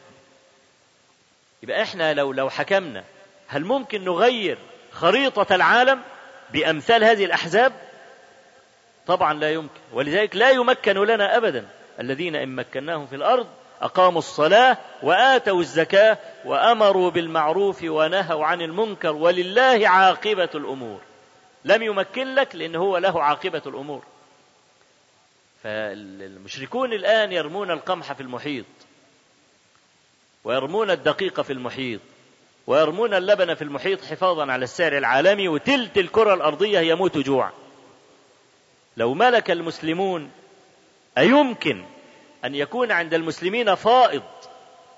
Speaker 1: يبقى إحنا لو لو حكمنا هل ممكن نغير خريطة العالم بأمثال هذه الأحزاب طبعا لا يمكن ولذلك لا يمكن لنا أبدا الذين إن مكناهم في الأرض أقاموا الصلاة وآتوا الزكاة وأمروا بالمعروف ونهوا عن المنكر ولله عاقبة الأمور لم يمكن لك لأن هو له عاقبة الأمور فالمشركون الآن يرمون القمح في المحيط ويرمون الدقيق في المحيط ويرمون اللبن في المحيط حفاظا على السعر العالمي وتلت الكرة الأرضية يموت جوعا لو ملك المسلمون أيمكن أن يكون عند المسلمين فائض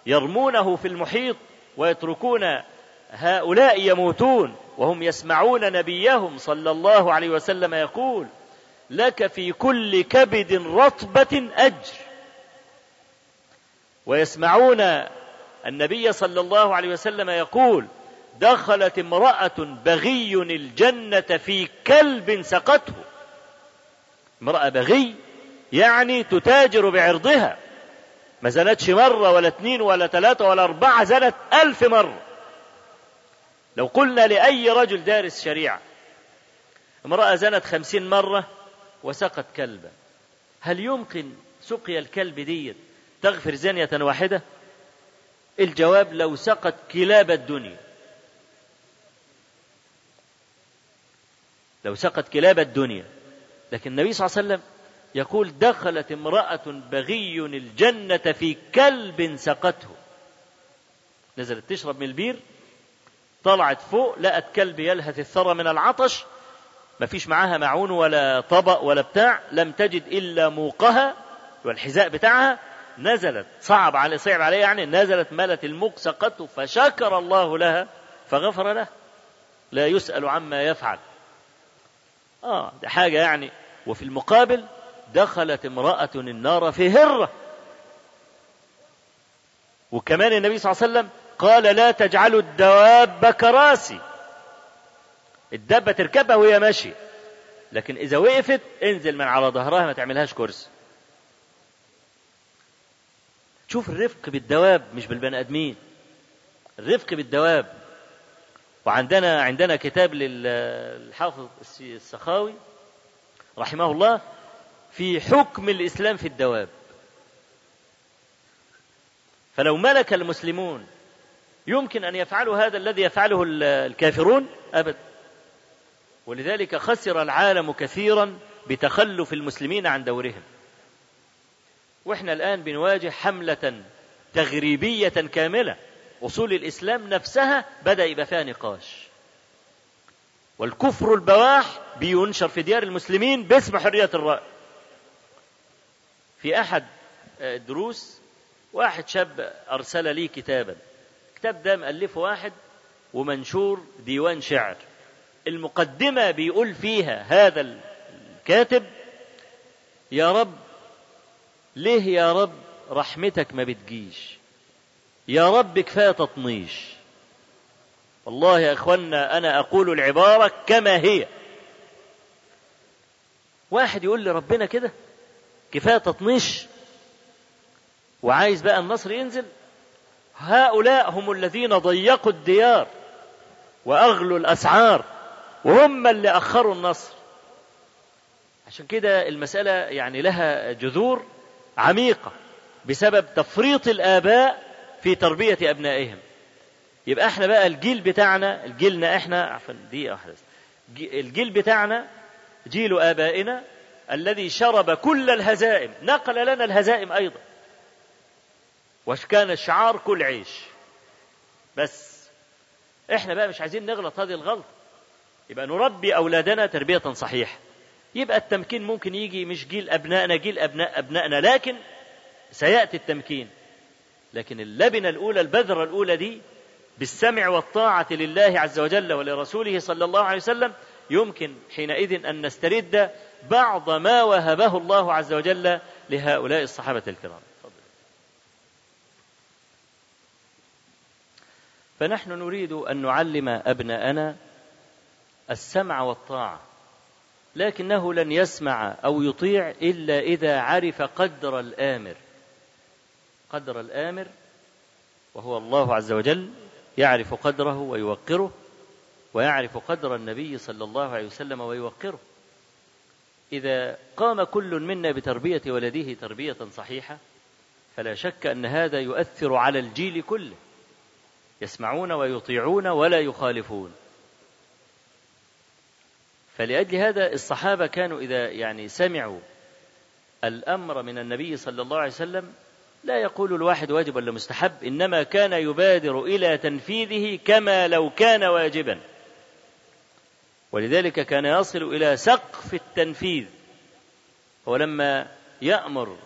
Speaker 1: يرمونه في المحيط ويتركون هؤلاء يموتون وهم يسمعون نبيهم صلى الله عليه وسلم يقول لك في كل كبد رطبة أجر ويسمعون النبي صلى الله عليه وسلم يقول دخلت امرأة بغي الجنة في كلب سقته امرأة بغي يعني تتاجر بعرضها ما زنتش مرة ولا اثنين ولا ثلاثة ولا أربعة زنت ألف مرة لو قلنا لأي رجل دارس شريعة امرأة زنت خمسين مرة وسقت كلبا هل يمكن سقيا الكلب ديت تغفر زنية واحدة الجواب لو سقت كلاب الدنيا لو سقت كلاب الدنيا لكن النبي صلى الله عليه وسلم يقول دخلت امرأة بغي الجنة في كلب سقته نزلت تشرب من البير طلعت فوق لقت كلب يلهث الثرى من العطش مفيش معاها معون ولا طبق ولا بتاع لم تجد إلا موقها والحذاء بتاعها نزلت صعب عليه صعب عليه يعني نزلت ملت الملك فشكر الله لها فغفر له لا يسأل عما يفعل آه ده حاجة يعني وفي المقابل دخلت امرأة النار في هرة وكمان النبي صلى الله عليه وسلم قال لا تجعلوا الدواب كراسي الدابة تركبها وهي ماشية لكن إذا وقفت انزل من على ظهرها ما تعملهاش كرسي شوف الرفق بالدواب مش بالبني ادمين الرفق بالدواب وعندنا عندنا كتاب للحافظ السخاوي رحمه الله في حكم الاسلام في الدواب فلو ملك المسلمون يمكن ان يفعلوا هذا الذي يفعله الكافرون ابدا ولذلك خسر العالم كثيرا بتخلف المسلمين عن دورهم واحنا الآن بنواجه حملة تغريبية كاملة أصول الإسلام نفسها بدأ يبقى فيها نقاش والكفر البواح بينشر في ديار المسلمين باسم حرية الرأي في أحد الدروس آه، واحد شاب أرسل لي كتابا الكتاب ده مألفه واحد ومنشور ديوان شعر المقدمة بيقول فيها هذا الكاتب يا رب ليه يا رب رحمتك ما بتجيش يا رب كفايه تطنيش والله يا اخوانا انا اقول العباره كما هي واحد يقول لربنا كده كفايه تطنيش وعايز بقى النصر ينزل هؤلاء هم الذين ضيقوا الديار واغلوا الاسعار وهم اللي اخروا النصر عشان كده المساله يعني لها جذور عميقة بسبب تفريط الآباء في تربية أبنائهم يبقى احنا بقى الجيل بتاعنا جيلنا احنا عفوا دقيقة واحدة الجيل بتاعنا جيل آبائنا الذي شرب كل الهزائم نقل لنا الهزائم أيضا وكان شعار كل عيش بس احنا بقى مش عايزين نغلط هذه الغلطة يبقى نربي أولادنا تربية صحيحة يبقى التمكين ممكن يجي مش جيل أبنائنا جيل أبناء أبنائنا لكن سيأتي التمكين لكن اللبنة الأولى البذرة الأولى دي بالسمع والطاعة لله عز وجل ولرسوله صلى الله عليه وسلم يمكن حينئذ أن نسترد بعض ما وهبه الله عز وجل لهؤلاء الصحابة الكرام فنحن نريد أن نعلم أبناءنا السمع والطاعة لكنه لن يسمع أو يطيع إلا إذا عرف قدر الآمر قدر الآمر وهو الله عز وجل يعرف قدره ويوقره ويعرف قدر النبي صلى الله عليه وسلم ويوقره إذا قام كل منا بتربية ولده تربية صحيحة فلا شك أن هذا يؤثر على الجيل كله يسمعون ويطيعون ولا يخالفون فلأجل هذا الصحابة كانوا إذا يعني سمعوا الأمر من النبي صلى الله عليه وسلم لا يقول الواحد واجب ولا مستحب إنما كان يبادر إلى تنفيذه كما لو كان واجبا ولذلك كان يصل إلى سقف التنفيذ ولما يأمر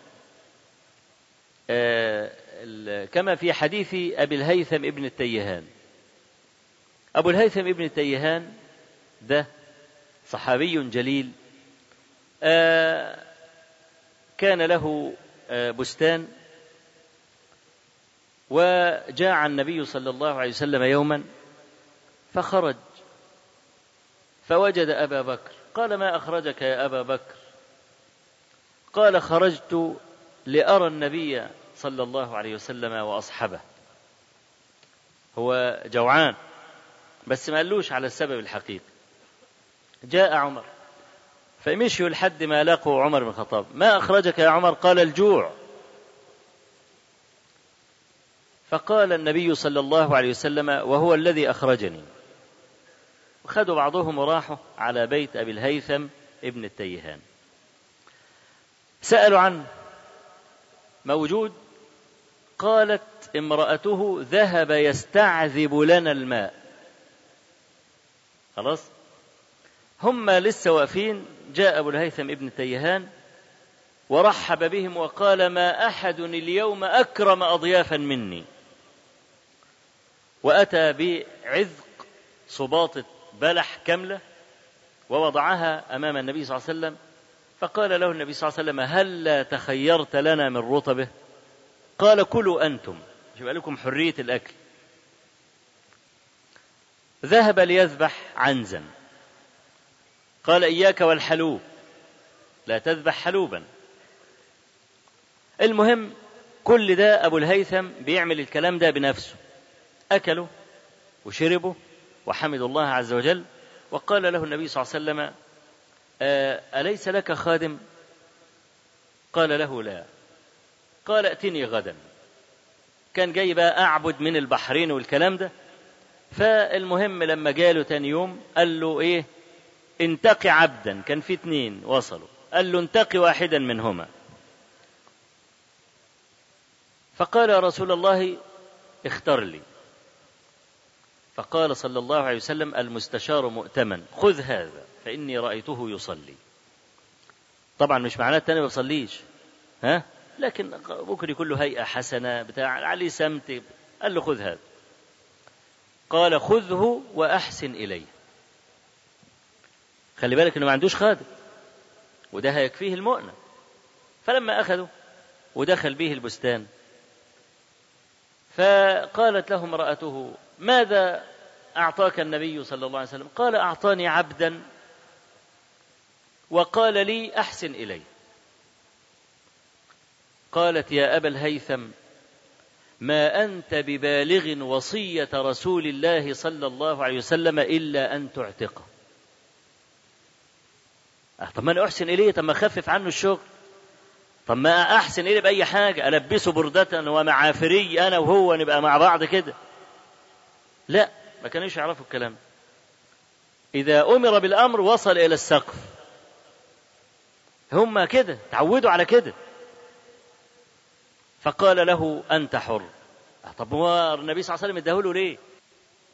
Speaker 1: آه، كما في حديث أبي الهيثم ابن التيهان أبو الهيثم ابن التيهان ده صحابي جليل آه، كان له آه، بستان وجاع النبي صلى الله عليه وسلم يوما فخرج فوجد ابا بكر قال ما اخرجك يا ابا بكر قال خرجت لارى النبي صلى الله عليه وسلم واصحابه هو جوعان بس ما قالوش على السبب الحقيقي جاء عمر فمشيوا لحد ما لاقوا عمر بن الخطاب ما أخرجك يا عمر قال الجوع فقال النبي صلى الله عليه وسلم وهو الذي أخرجني وخدوا بعضهم وراحوا على بيت أبي الهيثم ابن التيهان سألوا عنه موجود قالت امرأته ذهب يستعذب لنا الماء خلاص هم لسه واقفين جاء أبو الهيثم ابن تيهان ورحب بهم وقال ما أحد اليوم أكرم أضيافا مني وأتى بعذق صباطة بلح كاملة ووضعها أمام النبي صلى الله عليه وسلم فقال له النبي صلى الله عليه وسلم هلا لا تخيرت لنا من رطبه قال كلوا أنتم يبقى لكم حرية الأكل ذهب ليذبح عنزا قال إياك والحلوب لا تذبح حلوبا المهم كل ده أبو الهيثم بيعمل الكلام ده بنفسه أكلوا وشربوا وحمدوا الله عز وجل وقال له النبي صلى الله عليه وسلم آه، أليس لك خادم قال له لا قال ائتني غدا كان جاي بقى أعبد من البحرين والكلام ده فالمهم لما جاله تاني يوم قال له إيه انتقي عبدا كان في اثنين وصلوا قال له انتقي واحدا منهما فقال يا رسول الله اختر لي فقال صلى الله عليه وسلم المستشار مؤتمن خذ هذا فإني رأيته يصلي طبعا مش معناه التاني ما بيصليش ها لكن ممكن يكون له هيئة حسنة بتاع عليه سمت قال له خذ هذا قال خذه وأحسن إليه خلي بالك انه ما عندوش خادم وده هيكفيه المؤنة فلما أخذه ودخل به البستان فقالت له امرأته ماذا أعطاك النبي صلى الله عليه وسلم قال أعطاني عبدا وقال لي أحسن إلي قالت يا أبا الهيثم ما أنت ببالغ وصية رسول الله صلى الله عليه وسلم إلا أن تعتقه أه، طب ما انا احسن اليه طب ما اخفف عنه الشغل طب ما احسن اليه باي حاجه البسه برده ومعافري انا وهو نبقى مع بعض كده لا ما كانوش يعرفوا الكلام ده إذا أمر بالأمر وصل إلى السقف هم كده تعودوا على كده فقال له أنت حر أه، طب هو النبي صلى الله عليه وسلم اداهوله ليه؟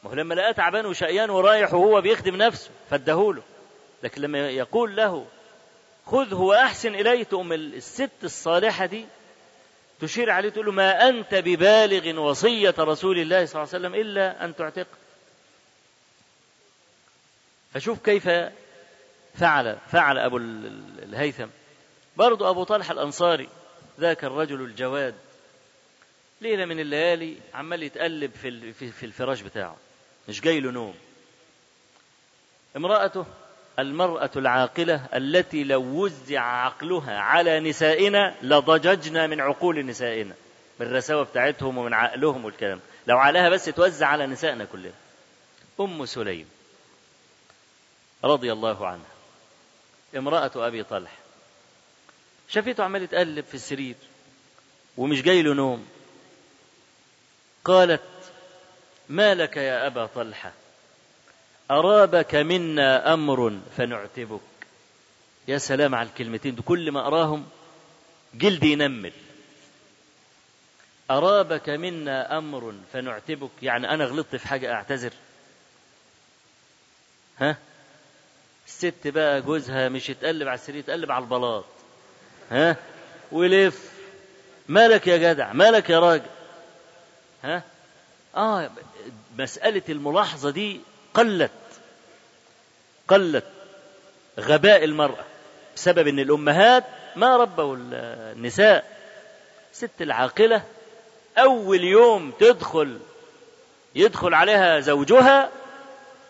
Speaker 1: ما هو لما لقاه تعبان وشقيان ورايح وهو بيخدم نفسه فاداهوله لكن لما يقول له خذه وأحسن إليه تقوم الست الصالحة دي تشير عليه تقول له ما أنت ببالغ وصية رسول الله صلى الله عليه وسلم إلا أن تعتق فشوف كيف فعل فعل أبو الهيثم برضو أبو طلحة الأنصاري ذاك الرجل الجواد ليلة من الليالي عمال يتقلب في في الفراش بتاعه مش جاي له نوم امرأته المرأة العاقلة التي لو وزع عقلها على نسائنا لضججنا من عقول نسائنا من الرساوة بتاعتهم ومن عقلهم والكلام لو عليها بس توزع على نسائنا كلنا أم سليم رضي الله عنها امرأة أبي طلحة شافته عمال يتقلب في السرير ومش جاي له نوم قالت ما لك يا أبا طلحة أرابك منا أمر فنعتبك يا سلام على الكلمتين دول كل ما أراهم جلدي ينمل أرابك منا أمر فنعتبك يعني أنا غلطت في حاجة أعتذر ها الست بقى جوزها مش يتقلب على السرير يتقلب على البلاط ها ولف مالك يا جدع مالك يا راجل ها اه مسألة الملاحظة دي قلت قلت غباء المرأة بسبب أن الأمهات ما ربوا النساء ست العاقلة أول يوم تدخل يدخل عليها زوجها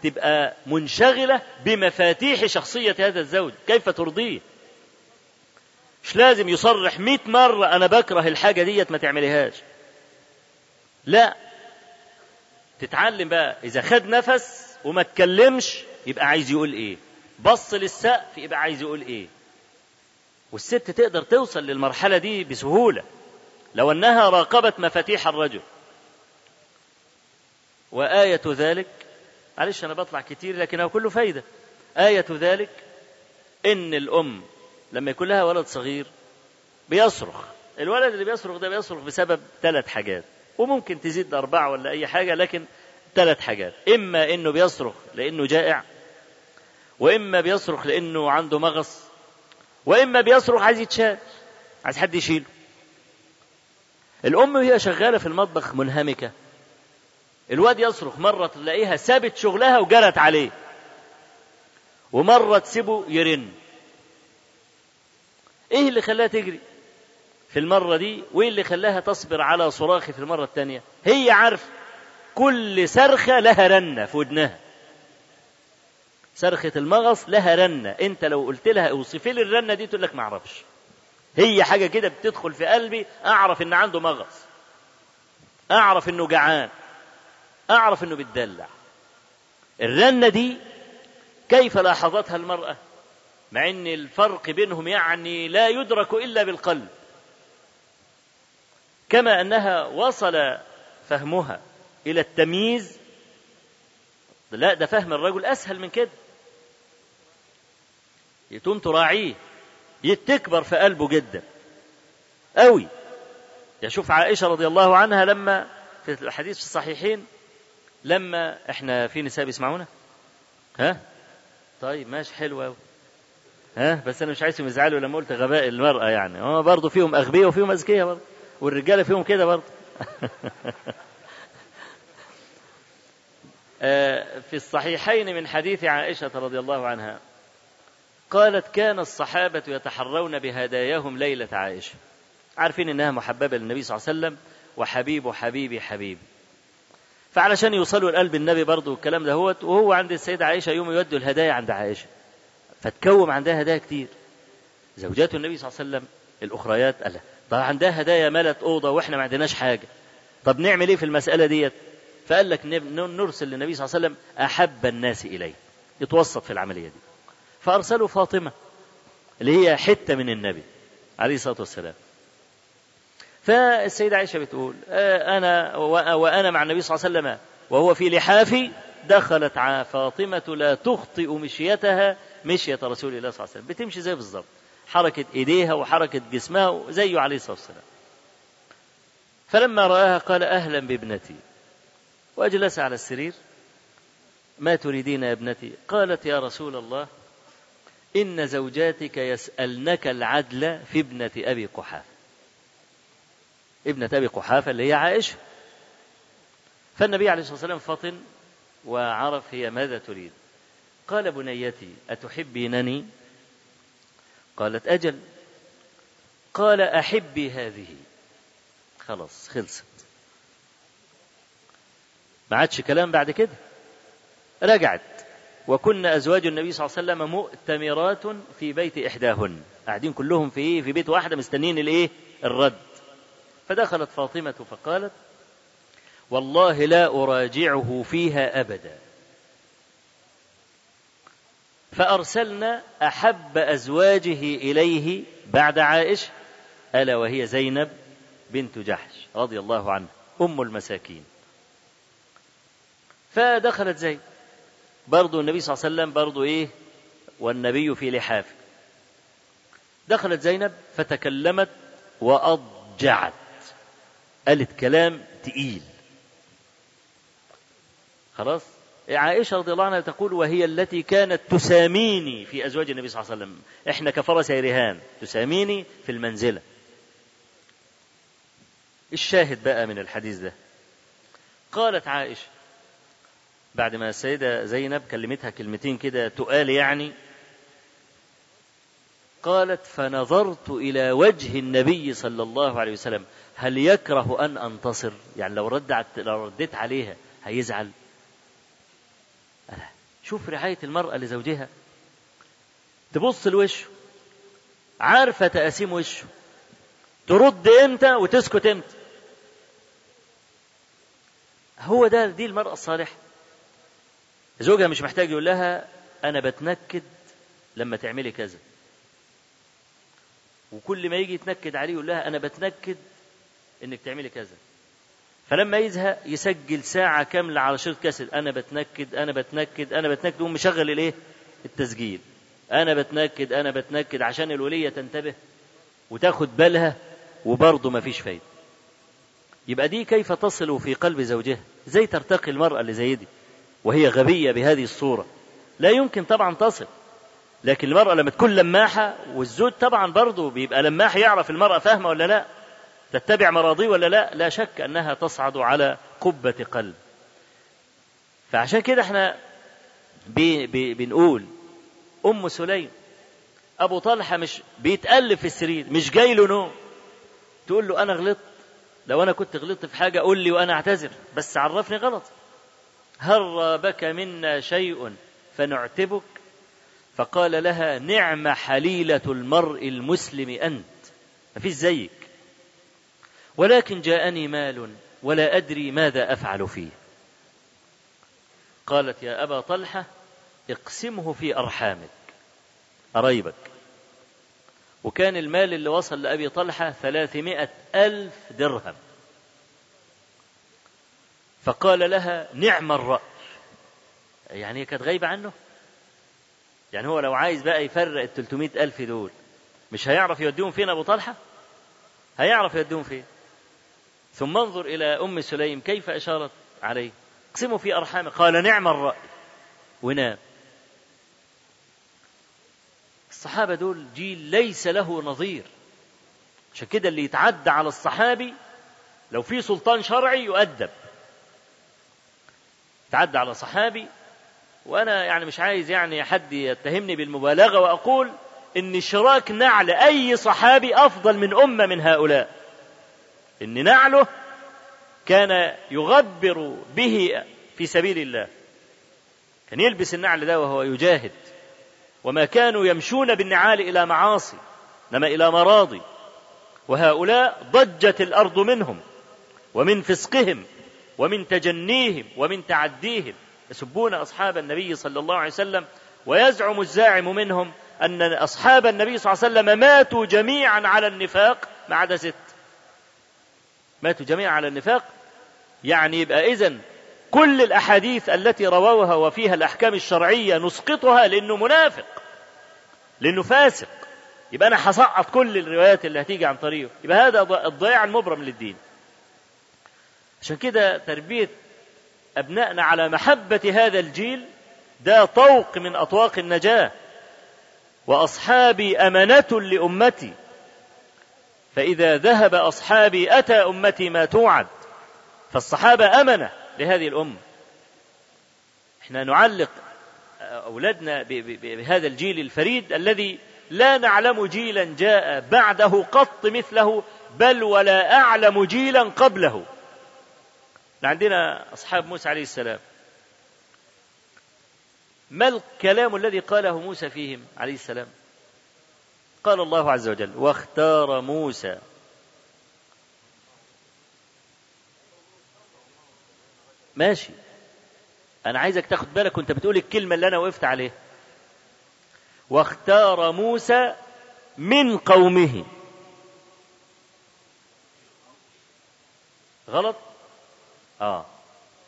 Speaker 1: تبقى منشغلة بمفاتيح شخصية هذا الزوج كيف ترضيه مش لازم يصرح مئة مرة أنا بكره الحاجة ديت ما تعمليهاش لا تتعلم بقى إذا خد نفس وما تكلمش يبقى عايز يقول ايه بص للسقف يبقى عايز يقول ايه والست تقدر توصل للمرحله دي بسهوله لو انها راقبت مفاتيح الرجل وايه ذلك معلش انا بطلع كتير لكنه كله فايده ايه ذلك ان الام لما يكون لها ولد صغير بيصرخ الولد اللي بيصرخ ده بيصرخ بسبب ثلاث حاجات وممكن تزيد أربعة ولا أي حاجة لكن ثلاث حاجات إما إنه بيصرخ لأنه جائع واما بيصرخ لانه عنده مغص واما بيصرخ عايز يتشال عايز حد يشيله الام وهي شغاله في المطبخ منهمكه الواد يصرخ مره تلاقيها سابت شغلها وجرت عليه ومره تسيبه يرن ايه اللي خلاها تجري في المرة دي وإيه اللي خلاها تصبر على صراخي في المرة التانية هي عارفة كل صرخة لها رنة في ودنها صرخة المغص لها رنة أنت لو قلت لها اوصفي لي الرنة دي تقول لك ما أعرفش هي حاجة كده بتدخل في قلبي أعرف إن عنده مغص أعرف إنه جعان أعرف إنه بيتدلع الرنة دي كيف لاحظتها المرأة مع إن الفرق بينهم يعني لا يدرك إلا بالقلب كما أنها وصل فهمها إلى التمييز لا ده فهم الرجل أسهل من كده يتم تراعيه يتكبر في قلبه جدا قوي يشوف عائشة رضي الله عنها لما في الحديث في الصحيحين لما احنا في نساء بيسمعونا ها طيب ماشي حلو قوي ها بس انا مش عايزهم يزعلوا لما قلت غباء المرأة يعني هم برضه فيهم أغبياء وفيهم أذكياء برضه والرجالة فيهم كده برضه آه، في الصحيحين من حديث عائشة رضي الله عنها قالت كان الصحابة يتحرون بهداياهم ليلة عائشة عارفين إنها محببة للنبي صلى الله عليه وسلم وحبيب حبيبي حبيب فعلشان يوصلوا لقلب النبي برضه والكلام دهوت وهو عند السيدة عائشة يوم يودوا الهدايا عند عائشة فتكوم عندها هدايا كتير زوجات النبي صلى الله عليه وسلم الأخريات قال طب عندها هدايا ملت أوضة وإحنا ما عندناش حاجة طب نعمل إيه في المسألة ديت فقال لك نرسل للنبي صلى الله عليه وسلم أحب الناس إليه يتوسط في العملية دي فأرسلوا فاطمة اللي هي حتة من النبي عليه الصلاة والسلام فالسيدة عائشة بتقول آه، أنا وأنا مع النبي صلى الله عليه وسلم وهو في لحافي دخلت فاطمة لا تخطئ مشيتها مشية رسول الله صلى الله عليه وسلم بتمشي زي بالظبط حركة إيديها وحركة جسمها زيه عليه الصلاة والسلام فلما رآها قال أهلا بابنتي وأجلس على السرير ما تريدين يا ابنتي قالت يا رسول الله إن زوجاتك يسألنك العدل في ابنة أبي قحافة ابنة أبي قحافة اللي هي عائشة فالنبي عليه الصلاة والسلام فطن وعرف هي ماذا تريد قال بنيتي أتحبينني قالت أجل قال أحبي هذه خلاص خلصت ما عادش كلام بعد كده رجعت وكن أزواج النبي صلى الله عليه وسلم مؤتمرات في بيت إحداهن قاعدين كلهم في إيه في بيت واحدة مستنين الإيه الرد فدخلت فاطمة فقالت والله لا أراجعه فيها أبدا فأرسلنا أحب أزواجه إليه بعد عائشة ألا وهي زينب بنت جحش رضي الله عنها أم المساكين فدخلت زينب برضه النبي صلى الله عليه وسلم برضه إيه والنبي في لحافه دخلت زينب فتكلمت وأضجعت قالت كلام تقيل خلاص عائشة رضي الله عنها تقول وهي التي كانت تساميني في أزواج النبي صلى الله عليه وسلم إحنا كفرس رهان تساميني في المنزلة الشاهد بقى من الحديث ده قالت عائشة بعد ما السيدة زينب كلمتها كلمتين كده تقال يعني قالت فنظرت إلى وجه النبي صلى الله عليه وسلم هل يكره أن أنتصر يعني لو, رد لو رديت عليها هيزعل شوف رعاية المرأة لزوجها تبص لوشه عارفة تقاسيم وشه ترد امتى وتسكت امتى هو ده دي المرأة الصالحة زوجها مش محتاج يقول لها أنا بتنكد لما تعملي كذا وكل ما يجي يتنكد عليه يقول لها أنا بتنكد إنك تعملي كذا فلما يزهق يسجل ساعة كاملة على شريط كاسيت أنا بتنكد أنا بتنكد أنا بتنكد يقوم مشغل الإيه؟ التسجيل أنا بتنكد أنا بتنكد عشان الولية تنتبه وتاخد بالها وبرضه ما فيش فايدة يبقى دي كيف تصل في قلب زوجها زي ترتقي المرأة اللي زي دي وهي غبية بهذه الصورة لا يمكن طبعا تصل لكن المرأة لما تكون لماحة والزوج طبعا برضه بيبقى لماح يعرف المرأة فاهمة ولا لا تتبع مراضيه ولا لا لا شك أنها تصعد على قبة قلب فعشان كده احنا بي بي بنقول أم سليم أبو طلحة مش بيتألف في السرير مش جاي له نوم تقول له أنا غلطت لو أنا كنت غلطت في حاجة قول لي وأنا أعتذر بس عرفني غلط هل رابك منا شيء فنعتبك فقال لها نعم حليلة المرء المسلم أنت ما في زيك ولكن جاءني مال ولا أدري ماذا أفعل فيه قالت يا أبا طلحة اقسمه في أرحامك قرايبك وكان المال اللي وصل لأبي طلحة ثلاثمائة ألف درهم فقال لها نعم الرأي يعني هي كانت غايبة عنه يعني هو لو عايز بقى يفرق ال ألف دول مش هيعرف يوديهم فين أبو طلحة هيعرف يوديهم فين ثم انظر إلى أم سليم كيف أشارت عليه اقسموا في أرحامه قال نعم الرأي ونام الصحابة دول جيل ليس له نظير عشان كده اللي يتعدى على الصحابي لو في سلطان شرعي يؤدب تعدى على صحابي وأنا يعني مش عايز يعني حد يتهمني بالمبالغة وأقول إن شراك نعل أي صحابي أفضل من أمة من هؤلاء إن نعله كان يغبر به في سبيل الله كان يلبس النعل ده وهو يجاهد وما كانوا يمشون بالنعال إلى معاصي إنما إلى مراضي وهؤلاء ضجت الأرض منهم ومن فسقهم ومن تجنيهم ومن تعديهم يسبون أصحاب النبي صلى الله عليه وسلم ويزعم الزاعم منهم أن أصحاب النبي صلى الله عليه وسلم ماتوا جميعا على النفاق ما عدا ست ماتوا جميعا على النفاق يعني يبقى إذن كل الأحاديث التي رواها وفيها الأحكام الشرعية نسقطها لأنه منافق لأنه فاسق يبقى أنا حصعت كل الروايات اللي هتيجي عن طريقه يبقى هذا الضياع المبرم للدين عشان كده تربية أبنائنا على محبة هذا الجيل ده طوق من أطواق النجاة وأصحابي أمانة لأمتي فإذا ذهب أصحابي أتى أمتي ما توعد فالصحابة أمنة لهذه الأمة احنا نعلق أولادنا بهذا الجيل الفريد الذي لا نعلم جيلا جاء بعده قط مثله بل ولا أعلم جيلا قبله عندنا أصحاب موسى عليه السلام ما الكلام الذي قاله موسى فيهم عليه السلام قال الله عز وجل واختار موسى ماشي أنا عايزك تاخد بالك وأنت بتقول الكلمة اللي أنا وقفت عليها واختار موسى من قومه غلط آه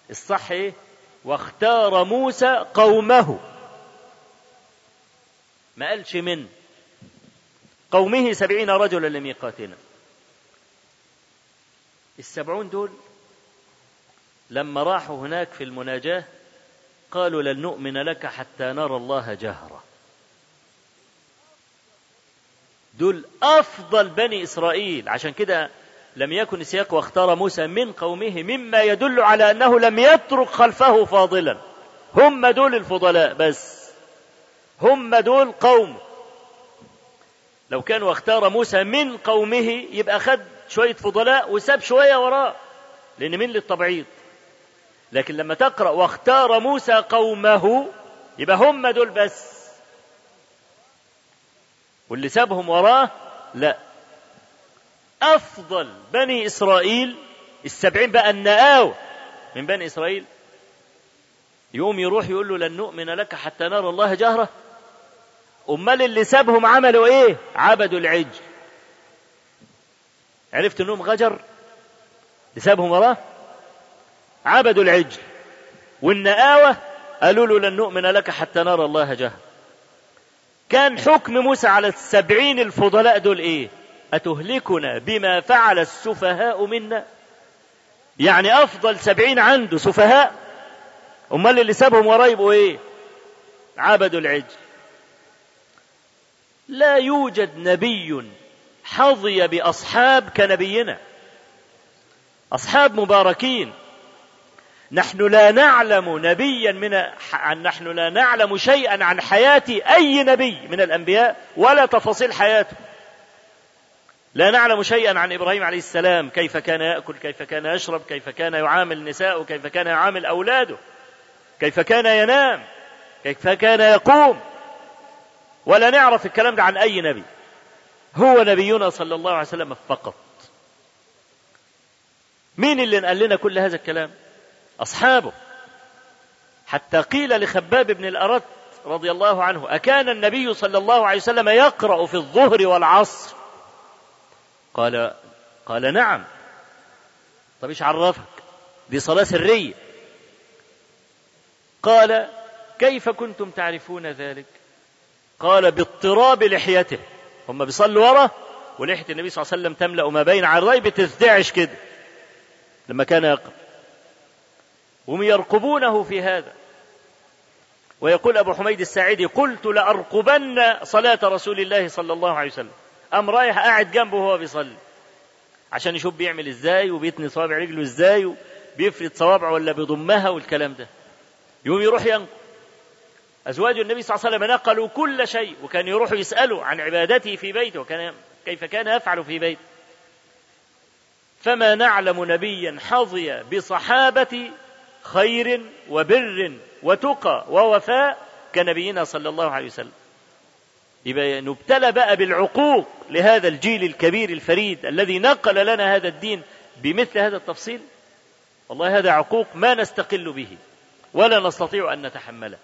Speaker 1: الصح إيه؟ واختار موسى قومه ما قالش من قومه سبعين رجلا لميقاتنا السبعون دول لما راحوا هناك في المناجاة قالوا لن نؤمن لك حتى نرى الله جهرة دول أفضل بني إسرائيل عشان كده لم يكن سياق واختار موسى من قومه مما يدل على أنه لم يترك خلفه فاضلا هم دول الفضلاء بس هم دول قوم لو كان واختار موسى من قومه يبقى خد شوية فضلاء وساب شوية وراه لأن مين للتبعيض لكن لما تقرأ واختار موسى قومه يبقى هم دول بس واللي سابهم وراه لا أفضل بني إسرائيل السبعين بقى النقاوة من بني إسرائيل يقوم يروح يقول له لن نؤمن لك حتى نرى الله جهرة أمال اللي سابهم عملوا إيه عبدوا العجل عرفت إنهم غجر اللي سابهم وراه عبدوا العجل والنقاوة قالوا له لن نؤمن لك حتى نرى الله جهرة كان حكم موسى على السبعين الفضلاء دول إيه أتهلكنا بما فعل السفهاء منا يعني أفضل سبعين عنده سفهاء أمال اللي سابهم ورايبه يبقوا إيه عبدوا العجل لا يوجد نبي حظي بأصحاب كنبينا أصحاب مباركين نحن لا نعلم نبيا من عن نحن لا نعلم شيئا عن حياة أي نبي من الأنبياء ولا تفاصيل حياته لا نعلم شيئا عن إبراهيم عليه السلام كيف كان يأكل كيف كان يشرب كيف كان يعامل نساءه كيف كان يعامل أولاده كيف كان ينام كيف كان يقوم ولا نعرف الكلام ده عن أي نبي هو نبينا صلى الله عليه وسلم فقط مين اللي نقل لنا كل هذا الكلام أصحابه حتى قيل لخباب بن الأرت رضي الله عنه أكان النبي صلى الله عليه وسلم يقرأ في الظهر والعصر قال قال نعم طب ايش عرفك دي صلاة سرية قال كيف كنتم تعرفون ذلك قال باضطراب لحيته هم بيصلوا ورا ولحية النبي صلى الله عليه وسلم تملأ ما بين عرضي بتزدعش كده لما كان يقرأ هم يرقبونه في هذا ويقول أبو حميد الساعدي قلت لأرقبن صلاة رسول الله صلى الله عليه وسلم قام رايح قاعد جنبه وهو بيصلي عشان يشوف بيعمل ازاي وبيتني صوابع رجله ازاي وبيفرد صوابعه ولا بيضمها والكلام ده يقوم يروح ينقل أزواج النبي صلى الله عليه وسلم نقلوا كل شيء وكان يروح يسألوا عن عبادته في بيته وكان كيف كان يفعل في بيته فما نعلم نبيا حظي بصحابة خير وبر وتقى ووفاء كنبينا صلى الله عليه وسلم يبقى نبتلى بقى بالعقوق لهذا الجيل الكبير الفريد الذي نقل لنا هذا الدين بمثل هذا التفصيل والله هذا عقوق ما نستقل به ولا نستطيع أن نتحمله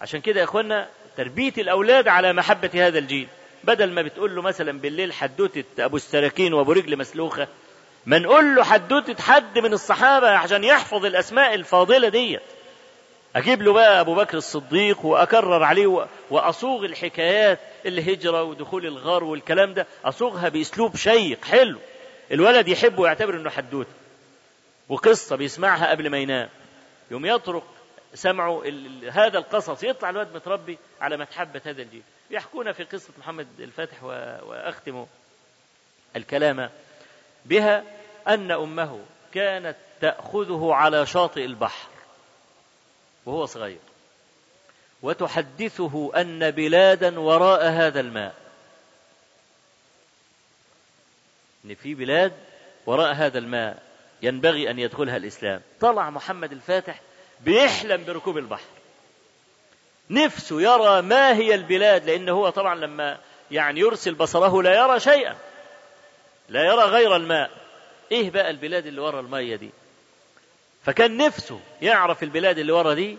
Speaker 1: عشان كده يا إخوانا تربية الأولاد على محبة هذا الجيل بدل ما بتقول له مثلا بالليل حدوتة أبو السراكين وأبو رجل مسلوخة ما نقول له حدوتة حد من الصحابة عشان يحفظ الأسماء الفاضلة ديت أجيب له بقى أبو بكر الصديق وأكرر عليه وأصوغ الحكايات الهجرة ودخول الغار والكلام ده أصوغها بأسلوب شيق حلو الولد يحب ويعتبر إنه حدوتة وقصة بيسمعها قبل ما ينام يوم يطرق سمعه هذا القصص يطلع الولد متربي على متحبة هذا الجيل يحكون في قصة محمد الفاتح وأختم الكلام بها أن أمه كانت تأخذه على شاطئ البحر وهو صغير وتحدثه أن بلادا وراء هذا الماء إن في بلاد وراء هذا الماء ينبغي أن يدخلها الإسلام طلع محمد الفاتح بيحلم بركوب البحر نفسه يرى ما هي البلاد لأنه هو طبعا لما يعني يرسل بصره لا يرى شيئا لا يرى غير الماء إيه بقى البلاد اللي ورا المية دي فكان نفسه يعرف البلاد اللي ورا دي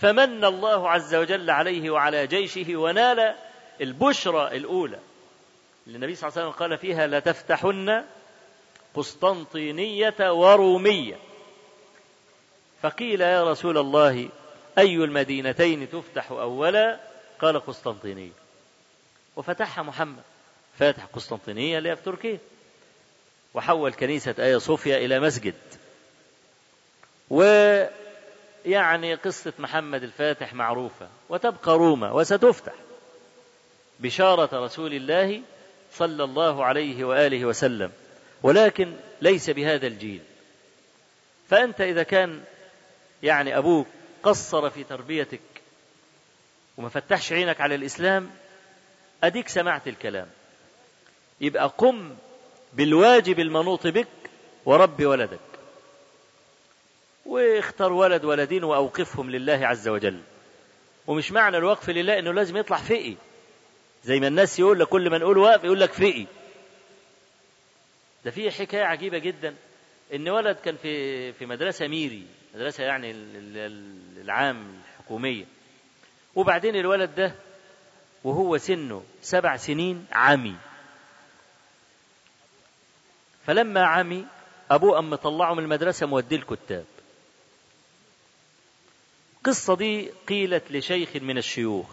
Speaker 1: فمن الله عز وجل عليه وعلى جيشه ونال البشرى الأولى اللي النبي صلى الله عليه وسلم قال فيها لتفتحن قسطنطينية ورومية فقيل يا رسول الله أي المدينتين تفتح أولا قال قسطنطينية وفتحها محمد فاتح قسطنطينية اللي في تركيا وحول كنيسة آيا صوفيا إلى مسجد ويعني قصة محمد الفاتح معروفة وتبقى روما وستفتح بشارة رسول الله صلى الله عليه وآله وسلم ولكن ليس بهذا الجيل فأنت إذا كان يعني أبوك قصر في تربيتك وما فتحش عينك على الإسلام أديك سمعت الكلام يبقى قم بالواجب المنوط بك ورب ولدك واختار ولد ولدين وأوقفهم لله عز وجل ومش معنى الوقف لله أنه لازم يطلع فقي زي ما الناس يقول لك كل ما نقول وقف يقول لك فقي ده في حكاية عجيبة جدا إن ولد كان في في مدرسة ميري مدرسة يعني العام الحكومية وبعدين الولد ده وهو سنه سبع سنين عمي فلما عمي أبوه أم مطلعه من المدرسة موديه الكتاب القصة دي قيلت لشيخ من الشيوخ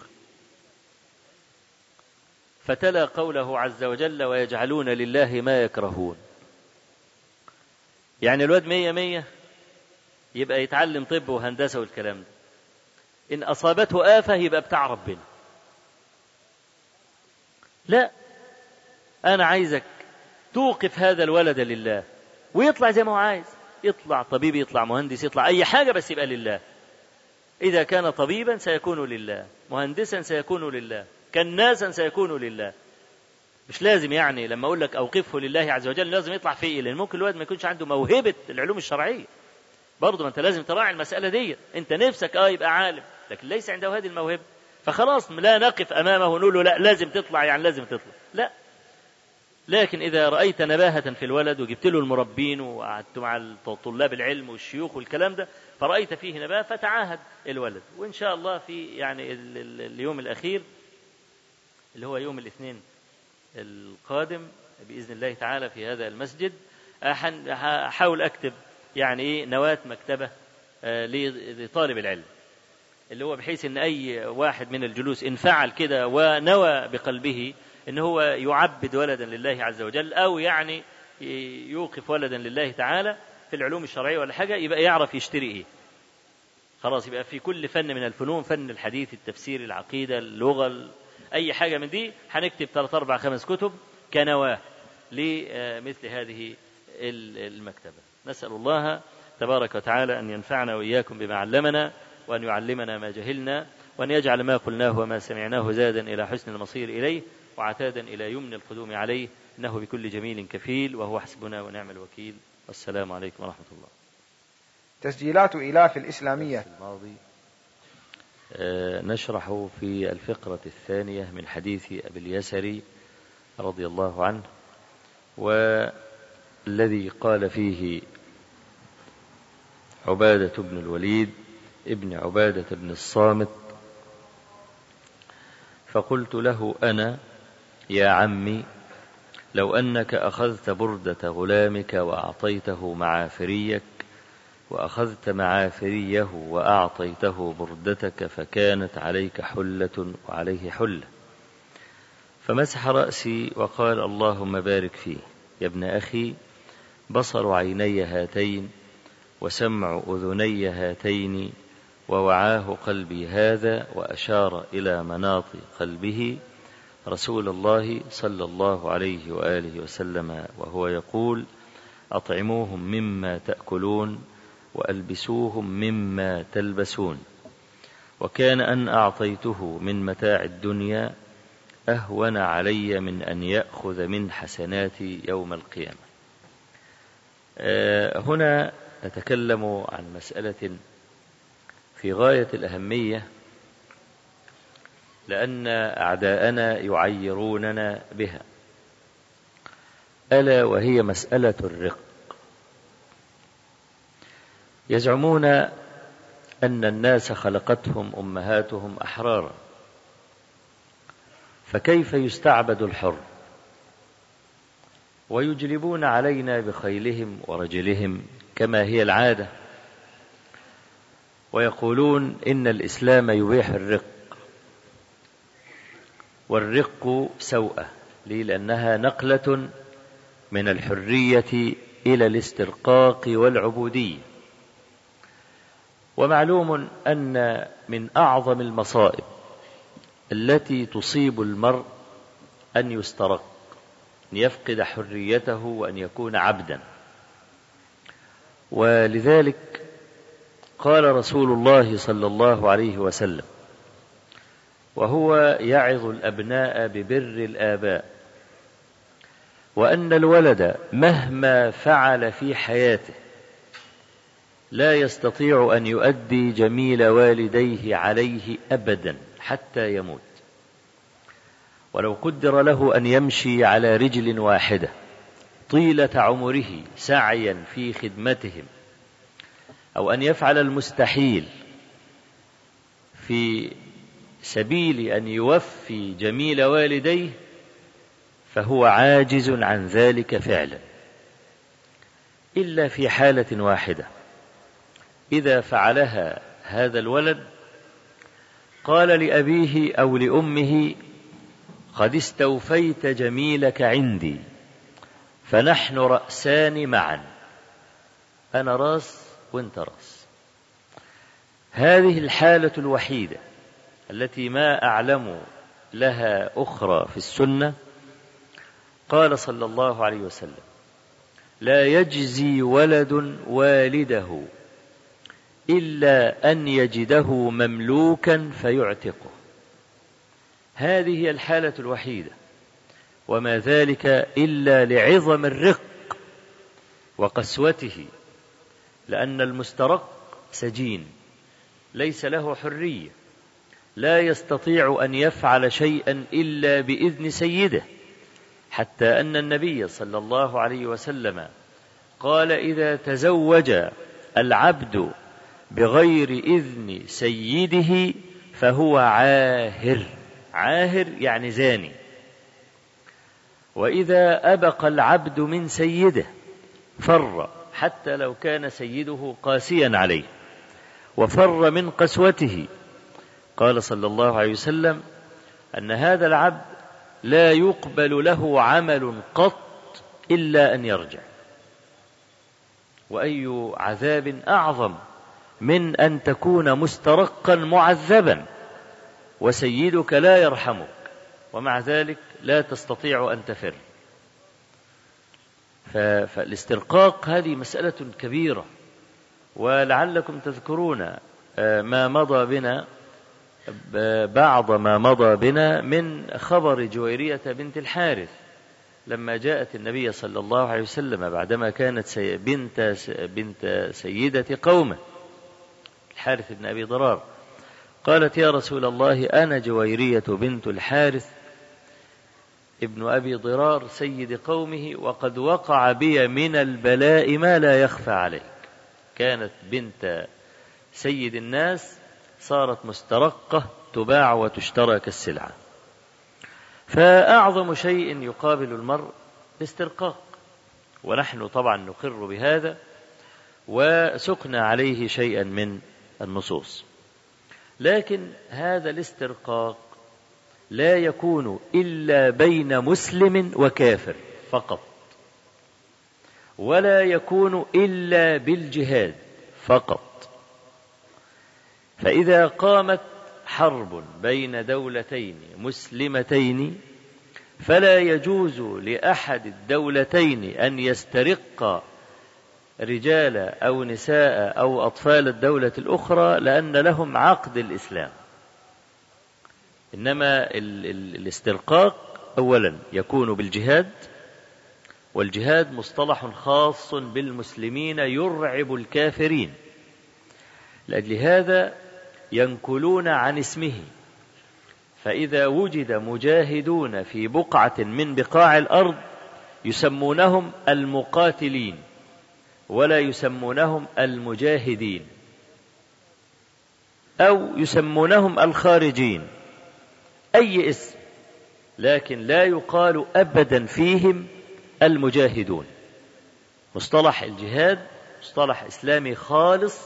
Speaker 1: فتلا قوله عز وجل ويجعلون لله ما يكرهون يعني الواد مية مية يبقى يتعلم طب وهندسة والكلام ده إن أصابته آفة يبقى بتاع ربنا لا أنا عايزك توقف هذا الولد لله ويطلع زي ما هو عايز يطلع طبيب يطلع مهندس يطلع أي حاجة بس يبقى لله إذا كان طبيبا سيكون لله مهندسا سيكون لله كناسا سيكون لله مش لازم يعني لما أقول لك أوقفه لله عز وجل لازم يطلع فيه إيه لأن ممكن الواد ما يكونش عنده موهبة العلوم الشرعية برضه أنت لازم تراعي المسألة دي أنت نفسك أه يبقى عالم لكن ليس عنده هذه الموهبة فخلاص لا نقف أمامه ونقول له لا لازم تطلع يعني لازم تطلع لا لكن إذا رأيت نباهة في الولد وجبت له المربين وقعدت مع طلاب العلم والشيوخ والكلام ده فرأيت فيه نبات فتعاهد الولد وإن شاء الله في يعني اليوم الأخير اللي هو يوم الاثنين القادم بإذن الله تعالى في هذا المسجد أحاول أكتب يعني إيه نواة مكتبة آه، لطالب العلم اللي هو بحيث ان اي واحد من الجلوس انفعل كده ونوى بقلبه ان هو يعبد ولدا لله عز وجل او يعني يوقف ولدا لله تعالى في العلوم الشرعية ولا حاجة يبقى يعرف يشتري إيه خلاص يبقى في كل فن من الفنون فن الحديث التفسير العقيدة اللغة أي حاجة من دي هنكتب ثلاث أربع خمس كتب كنواة لمثل هذه المكتبة نسأل الله تبارك وتعالى أن ينفعنا وإياكم بما علمنا وأن يعلمنا ما جهلنا وأن يجعل ما قلناه وما سمعناه زادا إلى حسن المصير إليه وعتادا إلى يمن القدوم عليه إنه بكل جميل كفيل وهو حسبنا ونعم الوكيل السلام عليكم ورحمة الله تسجيلات إلاف الإسلامية الماضي
Speaker 2: آه، نشرح في الفقرة الثانية من حديث أبي اليسري رضي الله عنه والذي قال فيه عبادة بن الوليد ابن عبادة بن الصامت فقلت له أنا يا عمي لو أنك أخذت بردة غلامك وأعطيته معافريك وأخذت معافريه وأعطيته بردتك فكانت عليك حلة وعليه حلة فمسح رأسي وقال اللهم بارك فيه يا ابن أخي بصر عيني هاتين وسمع أذني هاتين ووعاه قلبي هذا وأشار إلى مناط قلبه رسول الله صلى الله عليه وآله وسلم وهو يقول أطعموهم مما تأكلون وألبسوهم مما تلبسون وكان أن أعطيته من متاع الدنيا أهون علي من أن يأخذ من حسناتي يوم القيامة آه، هنا نتكلم عن مسألة في غاية الأهمية لأن أعداءنا يعيروننا بها ألا وهي مسألة الرق يزعمون أن الناس خلقتهم أمهاتهم أحرارا فكيف يستعبد الحر ويجلبون علينا بخيلهم ورجلهم كما هي العادة ويقولون إن الإسلام يبيح الرق والرق سوءة ليه لأنها نقلة من الحرية إلى الاسترقاق والعبودية ومعلوم أن من أعظم المصائب التي تصيب المرء أن يسترق أن يفقد حريته وأن يكون عبدا ولذلك قال رسول الله صلى الله عليه وسلم وهو يعظ الأبناء ببر الآباء وأن الولد مهما فعل في حياته لا يستطيع أن يؤدي جميل والديه عليه أبدا حتى يموت ولو قدر له أن يمشي على رجل واحدة طيلة عمره سعيا في خدمتهم أو أن يفعل المستحيل في سبيل أن يوفي جميل والديه فهو عاجز عن ذلك فعلا إلا في حالة واحدة إذا فعلها هذا الولد قال لأبيه أو لأمه قد استوفيت جميلك عندي فنحن رأسان معا أنا راس وأنت راس هذه الحالة الوحيدة التي ما أعلم لها أخرى في السنة قال صلى الله عليه وسلم لا يجزي ولد والده إلا أن يجده مملوكا فيعتقه هذه هي الحالة الوحيدة وما ذلك إلا لعظم الرق وقسوته لأن المسترق سجين ليس له حرية لا يستطيع أن يفعل شيئا إلا بإذن سيده حتى أن النبي صلى الله عليه وسلم قال إذا تزوج العبد بغير إذن سيده فهو عاهر عاهر يعني زاني وإذا أبق العبد من سيده فر حتى لو كان سيده قاسيا عليه وفر من قسوته قال صلى الله عليه وسلم أن هذا العبد لا يقبل له عمل قط إلا أن يرجع وأي عذاب أعظم من أن تكون مسترقا معذبا وسيدك لا يرحمك ومع ذلك لا تستطيع أن تفر فالاسترقاق هذه مسألة كبيرة ولعلكم تذكرون آه، ما مضى بنا بعض ما مضى بنا من خبر جويرية بنت الحارث لما جاءت النبي صلى الله عليه وسلم بعدما كانت بنت بنت سيدة قومه الحارث بن أبي ضرار قالت يا رسول الله أنا جويرية بنت الحارث ابن أبي ضرار سيد قومه وقد وقع بي من البلاء ما لا يخفى عليك كانت بنت سيد الناس صارت مسترقة تباع وتشترى كالسلعة فأعظم شيء يقابل المرء الاسترقاق ونحن طبعا نقر بهذا وسقنا عليه شيئا من النصوص لكن هذا الاسترقاق لا يكون إلا بين مسلم وكافر فقط ولا يكون إلا بالجهاد فقط فإذا قامت حرب بين دولتين مسلمتين فلا يجوز لأحد الدولتين أن يسترق رجال أو نساء أو أطفال الدولة الأخرى لأن لهم عقد الإسلام إنما ال ال الاسترقاق أولا يكون بالجهاد والجهاد مصطلح خاص بالمسلمين يرعب الكافرين لأجل هذا ينكلون عن اسمه فإذا وجد مجاهدون في بقعة من بقاع الأرض يسمونهم المقاتلين ولا يسمونهم المجاهدين أو يسمونهم الخارجين أي اسم لكن لا يقال أبدا فيهم المجاهدون مصطلح الجهاد مصطلح إسلامي خالص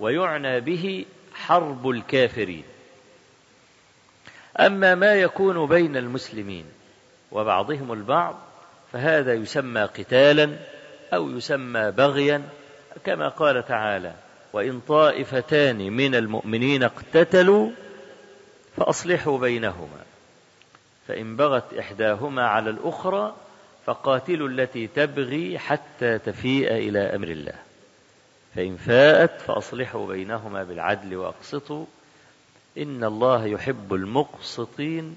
Speaker 2: ويعنى به حرب الكافرين أما ما يكون بين المسلمين وبعضهم البعض فهذا يسمى قتالا أو يسمى بغيا كما قال تعالى وإن طائفتان من المؤمنين اقتتلوا فأصلحوا بينهما فإن بغت إحداهما على الأخرى فقاتلوا التي تبغي حتى تفيء إلى أمر الله فإن فاءت فأصلحوا بينهما بالعدل وأقسطوا إن الله يحب المقسطين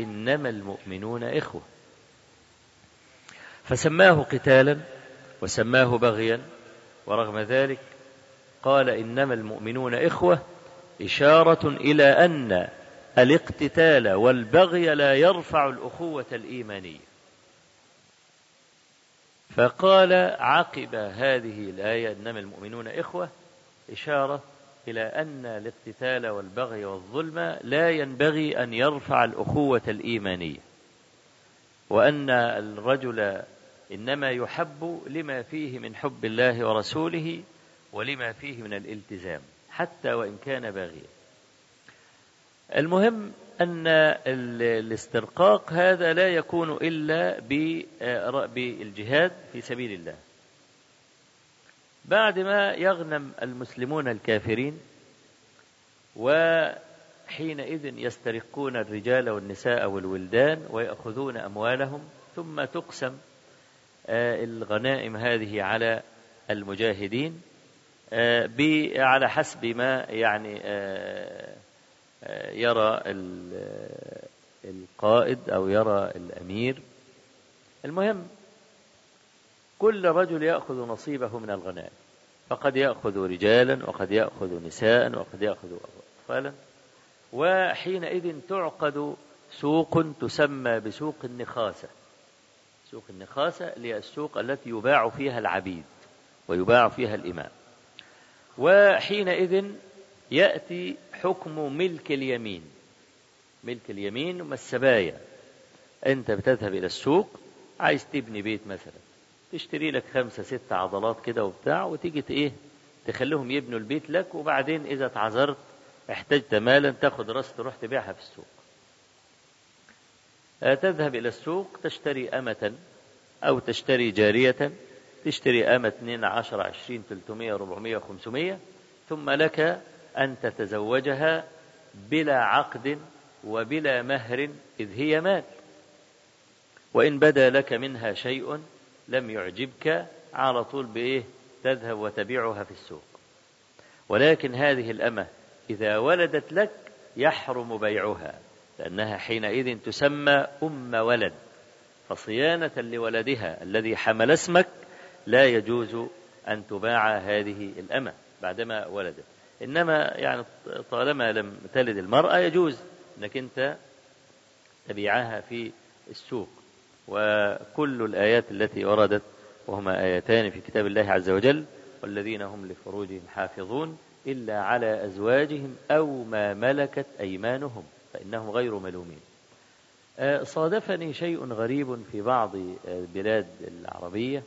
Speaker 2: إنما المؤمنون إخوة فسماه قتالا وسماه بغيا ورغم ذلك قال إنما المؤمنون إخوة إشارة إلى أن الاقتتال والبغي لا يرفع الأخوة الإيمانية فقال عقب هذه الآية إنما المؤمنون إخوة إشارة إلى أن الاقتتال والبغي والظلم لا ينبغي أن يرفع الأخوة الإيمانية وأن الرجل إنما يحب لما فيه من حب الله ورسوله ولما فيه من الالتزام حتى وإن كان باغيا المهم أن الاسترقاق هذا لا يكون إلا بالجهاد في سبيل الله بعد ما يغنم المسلمون الكافرين وحينئذ يسترقون الرجال والنساء والولدان ويأخذون أموالهم ثم تقسم آه، الغنائم هذه على المجاهدين آه، على حسب ما يعني آه، آه، يرى القائد أو يرى الأمير المهم كل رجل يأخذ نصيبه من الغنائم فقد يأخذ رجالا وقد يأخذ نساء وقد يأخذ أطفالا وحينئذ تعقد سوق تسمى بسوق النخاسة سوق النخاسة هي السوق التي يباع فيها العبيد ويباع فيها الإمام وحينئذ يأتي حكم ملك اليمين ملك اليمين وما السبايا أنت بتذهب إلى السوق عايز تبني بيت مثلا تشتري لك خمسة ستة عضلات كده وبتاع وتيجي إيه تخليهم يبنوا البيت لك وبعدين إذا اتعذرت احتجت مالا تاخد راس تروح تبيعها في السوق آه، تذهب إلى السوق تشتري أمة أو تشتري جارية تشتري أمة اتنين 10 20 300 400 500 ثم لك أن تتزوجها بلا عقد وبلا مهر إذ هي مال وإن بدا لك منها شيء لم يعجبك على طول بإيه تذهب وتبيعها في السوق ولكن هذه الأمة إذا ولدت لك يحرم بيعها لأنها حينئذ تسمى أم ولد فصيانة لولدها الذي حمل اسمك لا يجوز أن تباع هذه الأمة بعدما ولدت إنما يعني طالما لم تلد المرأة يجوز أنك أنت تبيعها في السوق وكل الآيات التي وردت وهما آيتان في كتاب الله عز وجل والذين هم لفروجهم حافظون إلا على أزواجهم أو ما ملكت أيمانهم فإنهم غير ملومين آه، صادفني شيء غريب في بعض آه، البلاد العربية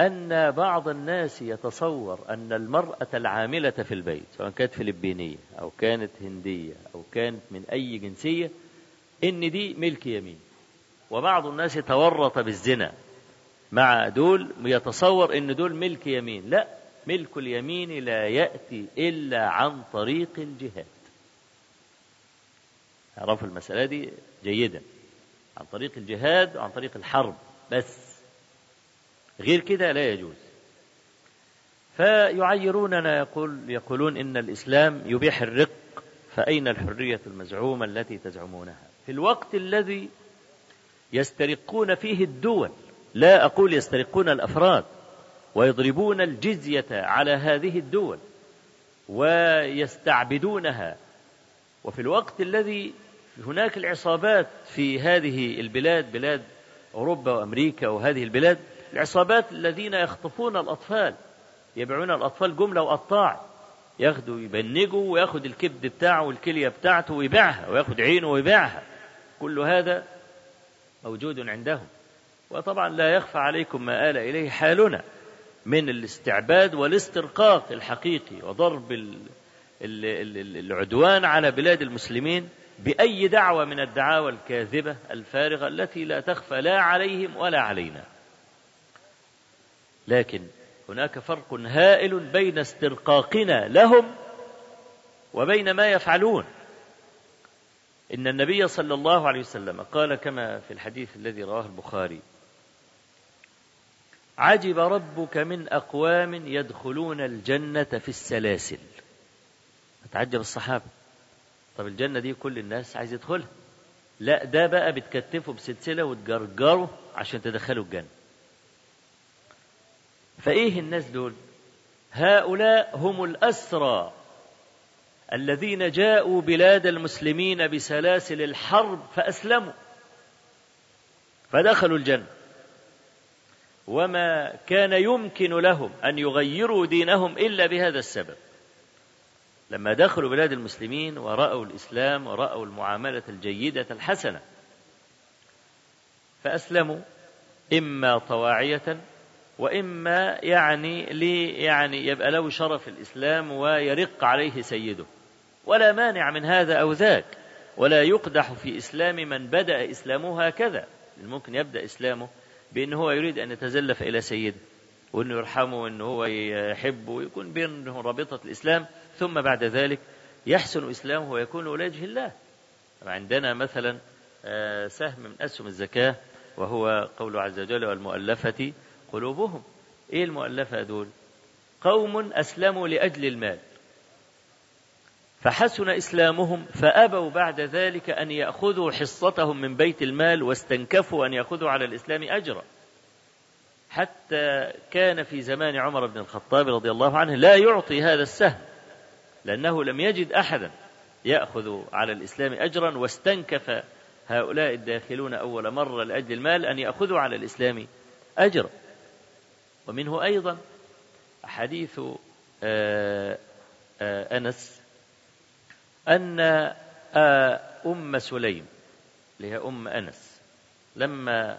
Speaker 2: أن بعض الناس يتصور أن المرأة العاملة في البيت سواء كانت فلبينية أو كانت هندية أو كانت من أي جنسية إن دي ملك يمين وبعض الناس تورط بالزنا مع دول يتصور إن دول ملك يمين لا ملك اليمين لا يأتي إلا عن طريق الجهاد اعرفوا المسألة دي جيدا عن طريق الجهاد وعن طريق الحرب بس غير كده لا يجوز فيعيروننا يقول يقولون إن الإسلام يبيح الرق فأين الحرية المزعومة التي تزعمونها في الوقت الذي يسترقون فيه الدول لا أقول يسترقون الأفراد ويضربون الجزية على هذه الدول ويستعبدونها وفي الوقت الذي هناك العصابات في هذه البلاد بلاد أوروبا وأمريكا وهذه البلاد العصابات الذين يخطفون الأطفال يبيعون الأطفال جملة وقطاع ياخدوا يبنجوا وياخد الكبد بتاعه والكلية بتاعته ويبيعها وياخد عينه ويبيعها كل هذا موجود عندهم وطبعا لا يخفى عليكم ما آل إليه حالنا من الاستعباد والاسترقاق الحقيقي وضرب العدوان على بلاد المسلمين بأي دعوة من الدعاوى الكاذبة الفارغة التي لا تخفى لا عليهم ولا علينا لكن هناك فرق هائل بين استرقاقنا لهم وبين ما يفعلون إن النبي صلى الله عليه وسلم قال كما في الحديث الذي رواه البخاري عجب ربك من أقوام يدخلون الجنة في السلاسل تعجب الصحابة طب الجنة دي كل الناس عايز يدخلها لا ده بقى بتكتفه بسلسلة وتجرجره عشان تدخله الجنة فإيه الناس دول هؤلاء هم الأسرى الذين جاءوا بلاد المسلمين بسلاسل الحرب فأسلموا فدخلوا الجنة وما كان يمكن لهم أن يغيروا دينهم إلا بهذا السبب لما دخلوا بلاد المسلمين ورأوا الإسلام ورأوا المعاملة الجيدة الحسنة فأسلموا إما طواعية وإما يعني لي يعني يبقى له شرف الإسلام ويرق عليه سيده ولا مانع من هذا أو ذاك ولا يقدح في إسلام من بدأ إسلامه هكذا ممكن يبدأ إسلامه بأن هو يريد أن يتزلف إلى سيده وأنه يرحمه وأنه هو يحبه ويكون بينه رابطة الإسلام ثم بعد ذلك يحسن إسلامه ويكون ولاجه الله عندنا مثلا آه، سهم من أسهم الزكاة وهو قوله عز وجل والمؤلفة قلوبهم إيه المؤلفة دول قوم أسلموا لأجل المال فحسن إسلامهم فأبوا بعد ذلك أن يأخذوا حصتهم من بيت المال واستنكفوا أن يأخذوا على الإسلام أجرا حتى كان في زمان عمر بن الخطاب رضي الله عنه لا يعطي هذا السهم لأنه لم يجد أحدا يأخذ على الإسلام أجرا واستنكف هؤلاء الداخلون أول مرة لأجل المال أن يأخذوا على الإسلام أجرا ومنه أيضا حديث آه، آه، أنس أن آه، أم سليم اللي هي أم أنس لما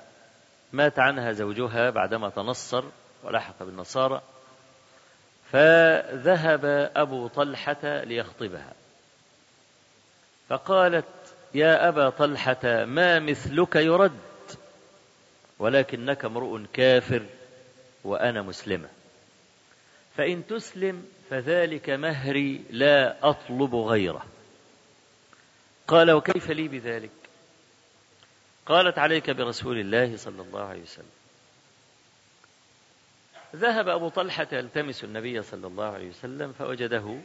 Speaker 2: مات عنها زوجها بعدما تنصر ولحق بالنصارى فذهب أبو طلحة ليخطبها فقالت يا أبا طلحة ما مثلك يرد ولكنك امرؤ كافر وأنا مسلمة فإن تسلم فذلك مهري لا أطلب غيره قال وكيف لي بذلك قالت عليك برسول الله صلى الله عليه وسلم ذهب أبو طلحة يلتمس النبي صلى الله عليه وسلم فوجده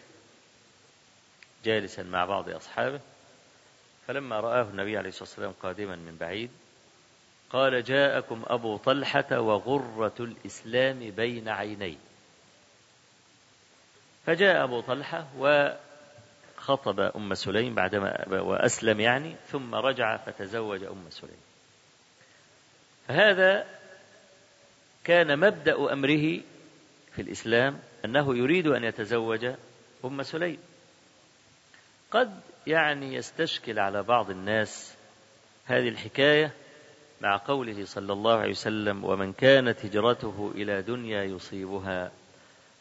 Speaker 2: جالسا مع بعض أصحابه فلما رآه النبي عليه الصلاة والسلام قادما من بعيد قال جاءكم أبو طلحة وغرة الإسلام بين عينيه فجاء أبو طلحة وخطب أم سليم بعدما وأسلم يعني ثم رجع فتزوج أم سليم فهذا كان مبدأ أمره في الإسلام أنه يريد أن يتزوج أم سليم قد يعني يستشكل على بعض الناس هذه الحكاية مع قوله صلى الله عليه وسلم ومن كانت هجرته إلى دنيا يصيبها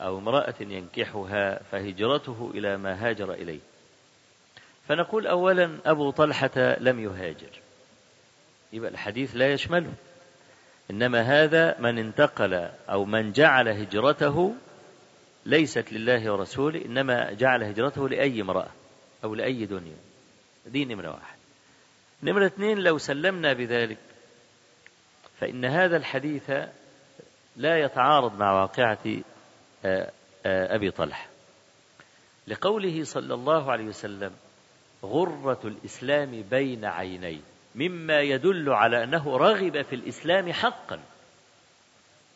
Speaker 2: أو امرأة ينكحها فهجرته إلى ما هاجر إليه فنقول أولا أبو طلحة لم يهاجر يبقى الحديث لا يشمله إنما هذا من انتقل أو من جعل هجرته ليست لله ورسوله إنما جعل هجرته لأي امرأة أو لأي دنيا دي نمرة واحد نمرة اثنين لو سلمنا بذلك فإن هذا الحديث لا يتعارض مع واقعة آه، آه، أبي طلحة لقوله صلى الله عليه وسلم غرة الإسلام بين عيني مما يدل على أنه رغب في الإسلام حقا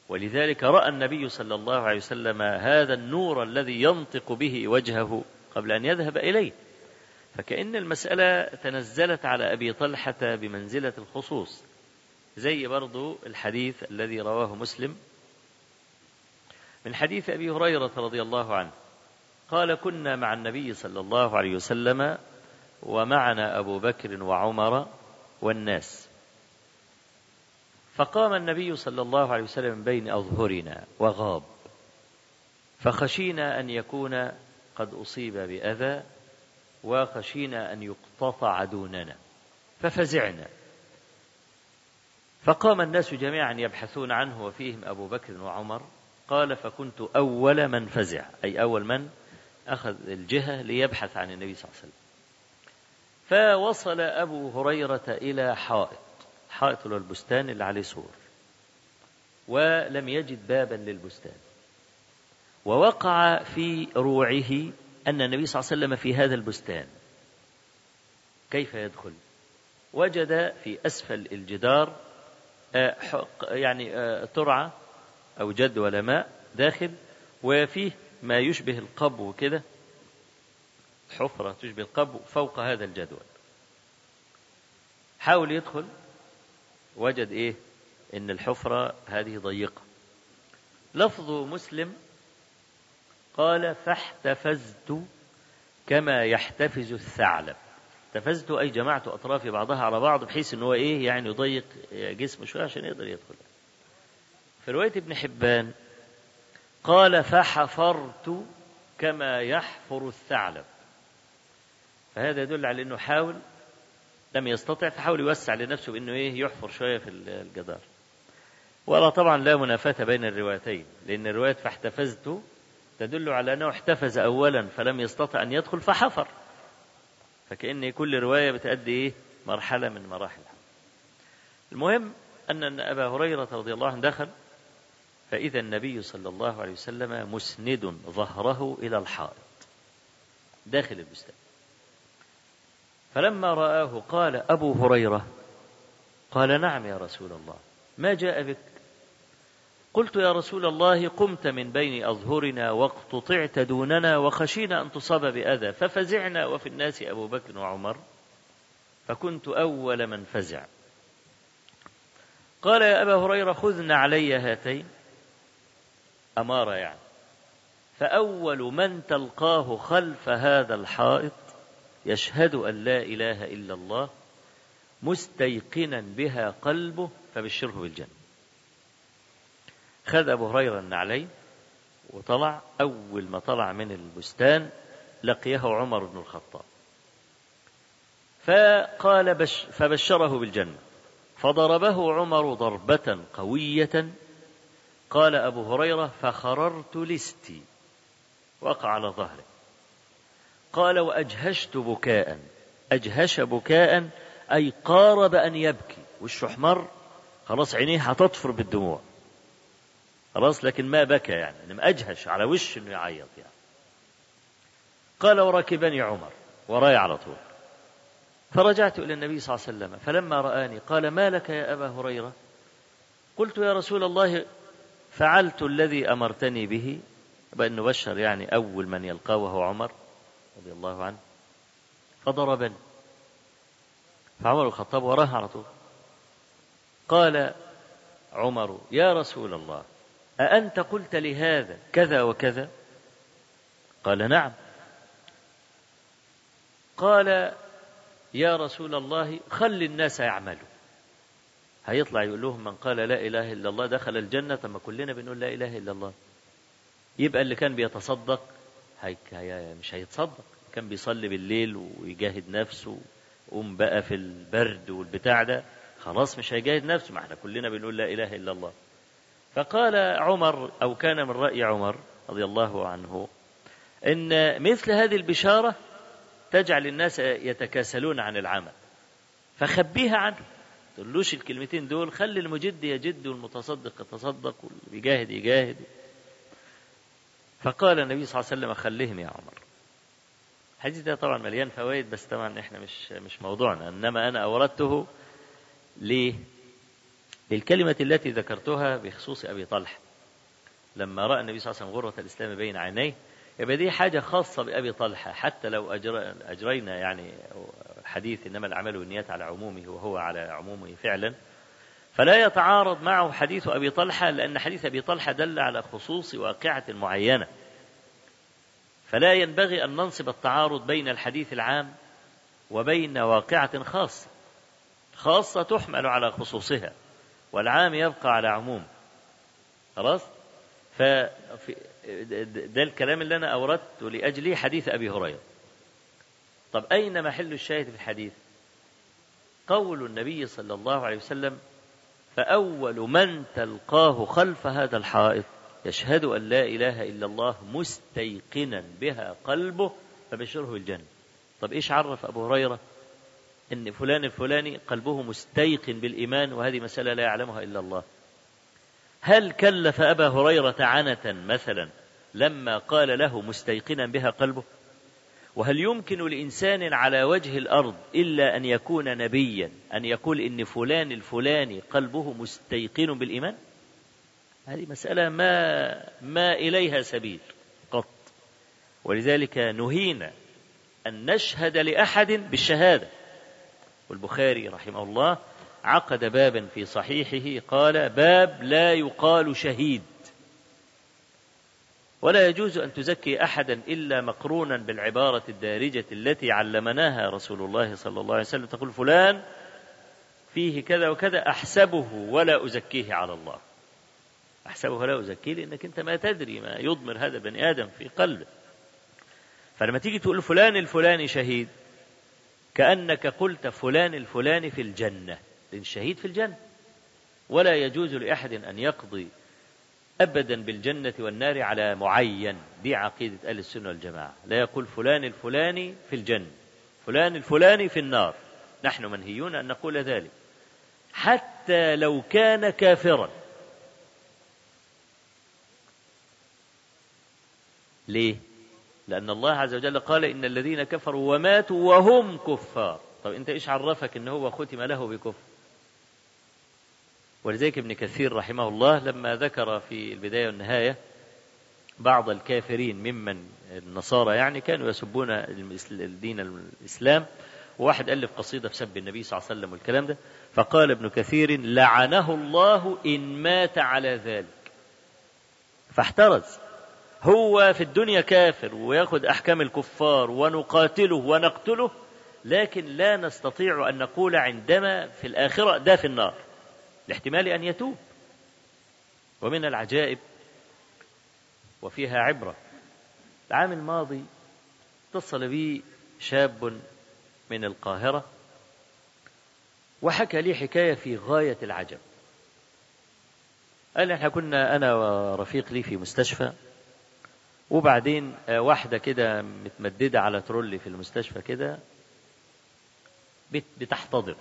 Speaker 2: ولذلك رأى النبي صلى الله عليه وسلم هذا النور الذي ينطق به وجهه قبل أن يذهب إليه فكأن المسألة تنزلت على أبي طلحة بمنزلة الخصوص زي برضو الحديث الذي رواه مسلم من حديث أبي هريرة رضي الله عنه قال كنا مع النبي صلى الله عليه وسلم ومعنا أبو بكر وعمر والناس فقام النبي صلى الله عليه وسلم بين أظهرنا وغاب فخشينا أن يكون قد أصيب بأذى وخشينا أن يقتطع دوننا ففزعنا فقام الناس جميعا يبحثون عنه وفيهم أبو بكر وعمر قال فكنت أول من فزع أي أول من أخذ الجهة ليبحث عن النبي صلى الله عليه وسلم فوصل أبو هريرة إلى حائط حائط البستان اللي عليه سور ولم يجد بابا للبستان ووقع في روعه أن النبي صلى الله عليه وسلم في هذا البستان كيف يدخل وجد في أسفل الجدار آه، يعني آه، ترعة أو جد ولا ماء داخل وفيه ما يشبه القبو كده حفرة تشبه القبو فوق هذا الجدول حاول يدخل وجد إيه إن الحفرة هذه ضيقة لفظ مسلم قال فاحتفزت كما يحتفز الثعلب احتفزت أي جمعت أطرافي بعضها على بعض بحيث أن هو إيه يعني يضيق جسمه شوية عشان يقدر يدخل في رواية ابن حبان قال فحفرت كما يحفر الثعلب فهذا يدل على أنه حاول لم يستطع فحاول يوسع لنفسه بأنه إيه يحفر شوية في الجدار ولا طبعا لا منافاة بين الروايتين لأن رواية فاحتفزت تدل على أنه احتفز أولا فلم يستطع أن يدخل فحفر فكأن كل رواية بتأدي إيه مرحلة من مراحلها المهم أن أن أبا هريرة رضي الله عنه دخل فإذا النبي صلى الله عليه وسلم مسند ظهره إلى الحائط داخل البستان فلما رآه قال أبو هريرة قال نعم يا رسول الله ما جاء بك قلت يا رسول الله قمت من بين أظهرنا واقتطعت دوننا وخشينا أن تصاب بأذى ففزعنا وفي الناس أبو بكر وعمر فكنت أول من فزع قال يا أبا هريرة خذن علي هاتين أمارة يعني فأول من تلقاه خلف هذا الحائط يشهد أن لا إله إلا الله مستيقنا بها قلبه فبشره بالجنة خذ أبو هريرة النعلين وطلع أول ما طلع من البستان لقيه عمر بن الخطاب فقال بش فبشره بالجنة فضربه عمر ضربة قوية قال أبو هريرة فخررت لستي وقع على ظهره قال وأجهشت بكاء أجهش بكاء أي قارب أن يبكي وشه خلاص عينيه هتطفر بالدموع خلاص لكن ما بكى يعني أجهش على وش إنه يعيط يعني قال وراكبني عمر وراي على طول فرجعت إلى النبي صلى الله عليه وسلم فلما رآني قال ما لك يا أبا هريرة قلت يا رسول الله فعلت الذي أمرتني به بأن بشر يعني أول من يلقاه وهو عمر رضي الله عنه فضربني فعمر الخطاب وراه على طول قال عمر يا رسول الله أأنت قلت لهذا كذا وكذا قال نعم قال يا رسول الله خل الناس يعملوا هيطلع يقول لهم من قال لا إله إلا الله دخل الجنة ما كلنا بنقول لا إله إلا الله يبقى اللي كان بيتصدق هي مش هيتصدق كان بيصلي بالليل ويجاهد نفسه قوم بقى في البرد والبتاع ده خلاص مش هيجاهد نفسه ما احنا كلنا بنقول لا إله إلا الله فقال عمر أو كان من رأي عمر رضي الله عنه إن مثل هذه البشارة تجعل الناس يتكاسلون عن العمل فخبيها عنه تقولوش الكلمتين دول خلي المجد يجد والمتصدق يتصدق واللي بيجاهد يجاهد فقال النبي صلى الله عليه وسلم خليهم يا عمر الحديث ده طبعا مليان فوائد بس طبعا احنا مش مش موضوعنا انما انا اوردته ليه للكلمة التي ذكرتها بخصوص أبي طلحة لما رأى النبي صلى الله عليه وسلم غرة الإسلام بين عينيه يبقى دي حاجة خاصة بأبي طلحة حتى لو أجرينا يعني حديث إنما الأعمال والنيات على عمومه وهو على عمومه فعلا فلا يتعارض معه حديث أبي طلحة لأن حديث أبي طلحة دل على خصوص واقعة معينة فلا ينبغي أن ننصب التعارض بين الحديث العام وبين واقعة خاصة خاصة تحمل على خصوصها والعام يبقى على عموم خلاص ف ده الكلام اللي أنا أوردته لأجله حديث أبي هريرة طب أين محل الشاهد في الحديث قول النبي صلى الله عليه وسلم فأول من تلقاه خلف هذا الحائط يشهد أن لا إله إلا الله مستيقنا بها قلبه فبشره الجنة طب إيش عرف أبو هريرة أن فلان الفلاني قلبه مستيقن بالإيمان وهذه مسألة لا يعلمها إلا الله هل كلف أبا هريرة عنة مثلا لما قال له مستيقنا بها قلبه وهل يمكن لإنسان على وجه الأرض إلا أن يكون نبيا أن يقول إن فلان الفلاني قلبه مستيقن بالإيمان هذه مسألة ما, ما إليها سبيل قط ولذلك نهينا أن نشهد لأحد بالشهادة والبخاري رحمه الله عقد بابا في صحيحه قال باب لا يقال شهيد ولا يجوز أن تزكي أحدا إلا مقرونا بالعبارة الدارجة التي علمناها رسول الله صلى الله عليه وسلم تقول فلان فيه كذا وكذا أحسبه ولا أزكيه على الله أحسبه ولا أزكيه لأنك أنت ما تدري ما يضمر هذا بني آدم في قلبه فلما تيجي تقول فلان الفلاني شهيد كأنك قلت فلان الفلاني في الجنة الشهيد في الجنة ولا يجوز لأحد أن يقضي أبدا بالجنة والنار على معين دي عقيدة أهل السنة والجماعة لا يقول فلان الفلاني في الجنة فلان الفلاني في النار نحن منهيون أن نقول ذلك حتى لو كان كافرا ليه لأن الله عز وجل قال إن الذين كفروا وماتوا وهم كفار طب أنت إيش عرفك إن هو ختم له بكفر ولذلك ابن كثير رحمه الله لما ذكر في البداية والنهاية بعض الكافرين ممن النصارى يعني كانوا يسبون الدين الإسلام وواحد ألف قصيدة في سب النبي صلى الله عليه وسلم والكلام ده فقال ابن كثير لعنه الله إن مات على ذلك فاحترز هو في الدنيا كافر وياخذ أحكام الكفار ونقاتله ونقتله لكن لا نستطيع أن نقول عندما في الآخرة ده في النار لاحتمال أن يتوب ومن العجائب وفيها عبرة العام الماضي اتصل بي شاب من القاهرة وحكى لي حكاية في غاية العجب قال احنا كنا أنا ورفيق لي في مستشفى وبعدين آه، واحدة كده متمددة على ترولي في المستشفى كده بتحتضر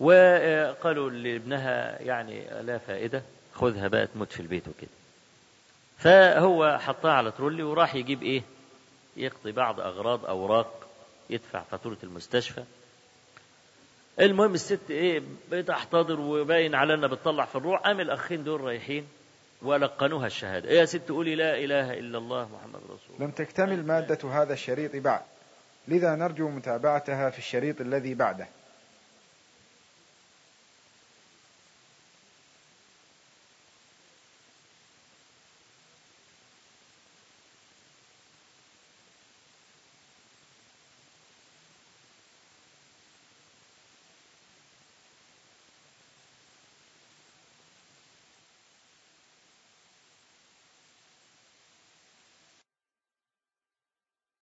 Speaker 2: وقالوا لابنها يعني لا فائدة خذها بقى تموت في البيت وكده فهو حطها على ترولي وراح يجيب ايه يقضي بعض أغراض أوراق يدفع فاتورة المستشفى المهم الست ايه بتحتضر وباين على انها بتطلع في الروح قام الاخين دول رايحين ولقنوها الشهادة إيه يا ست قولي لا إله إلا الله محمد رسول
Speaker 3: لم تكتمل مادة هذا الشريط بعد لذا نرجو متابعتها في الشريط الذي بعده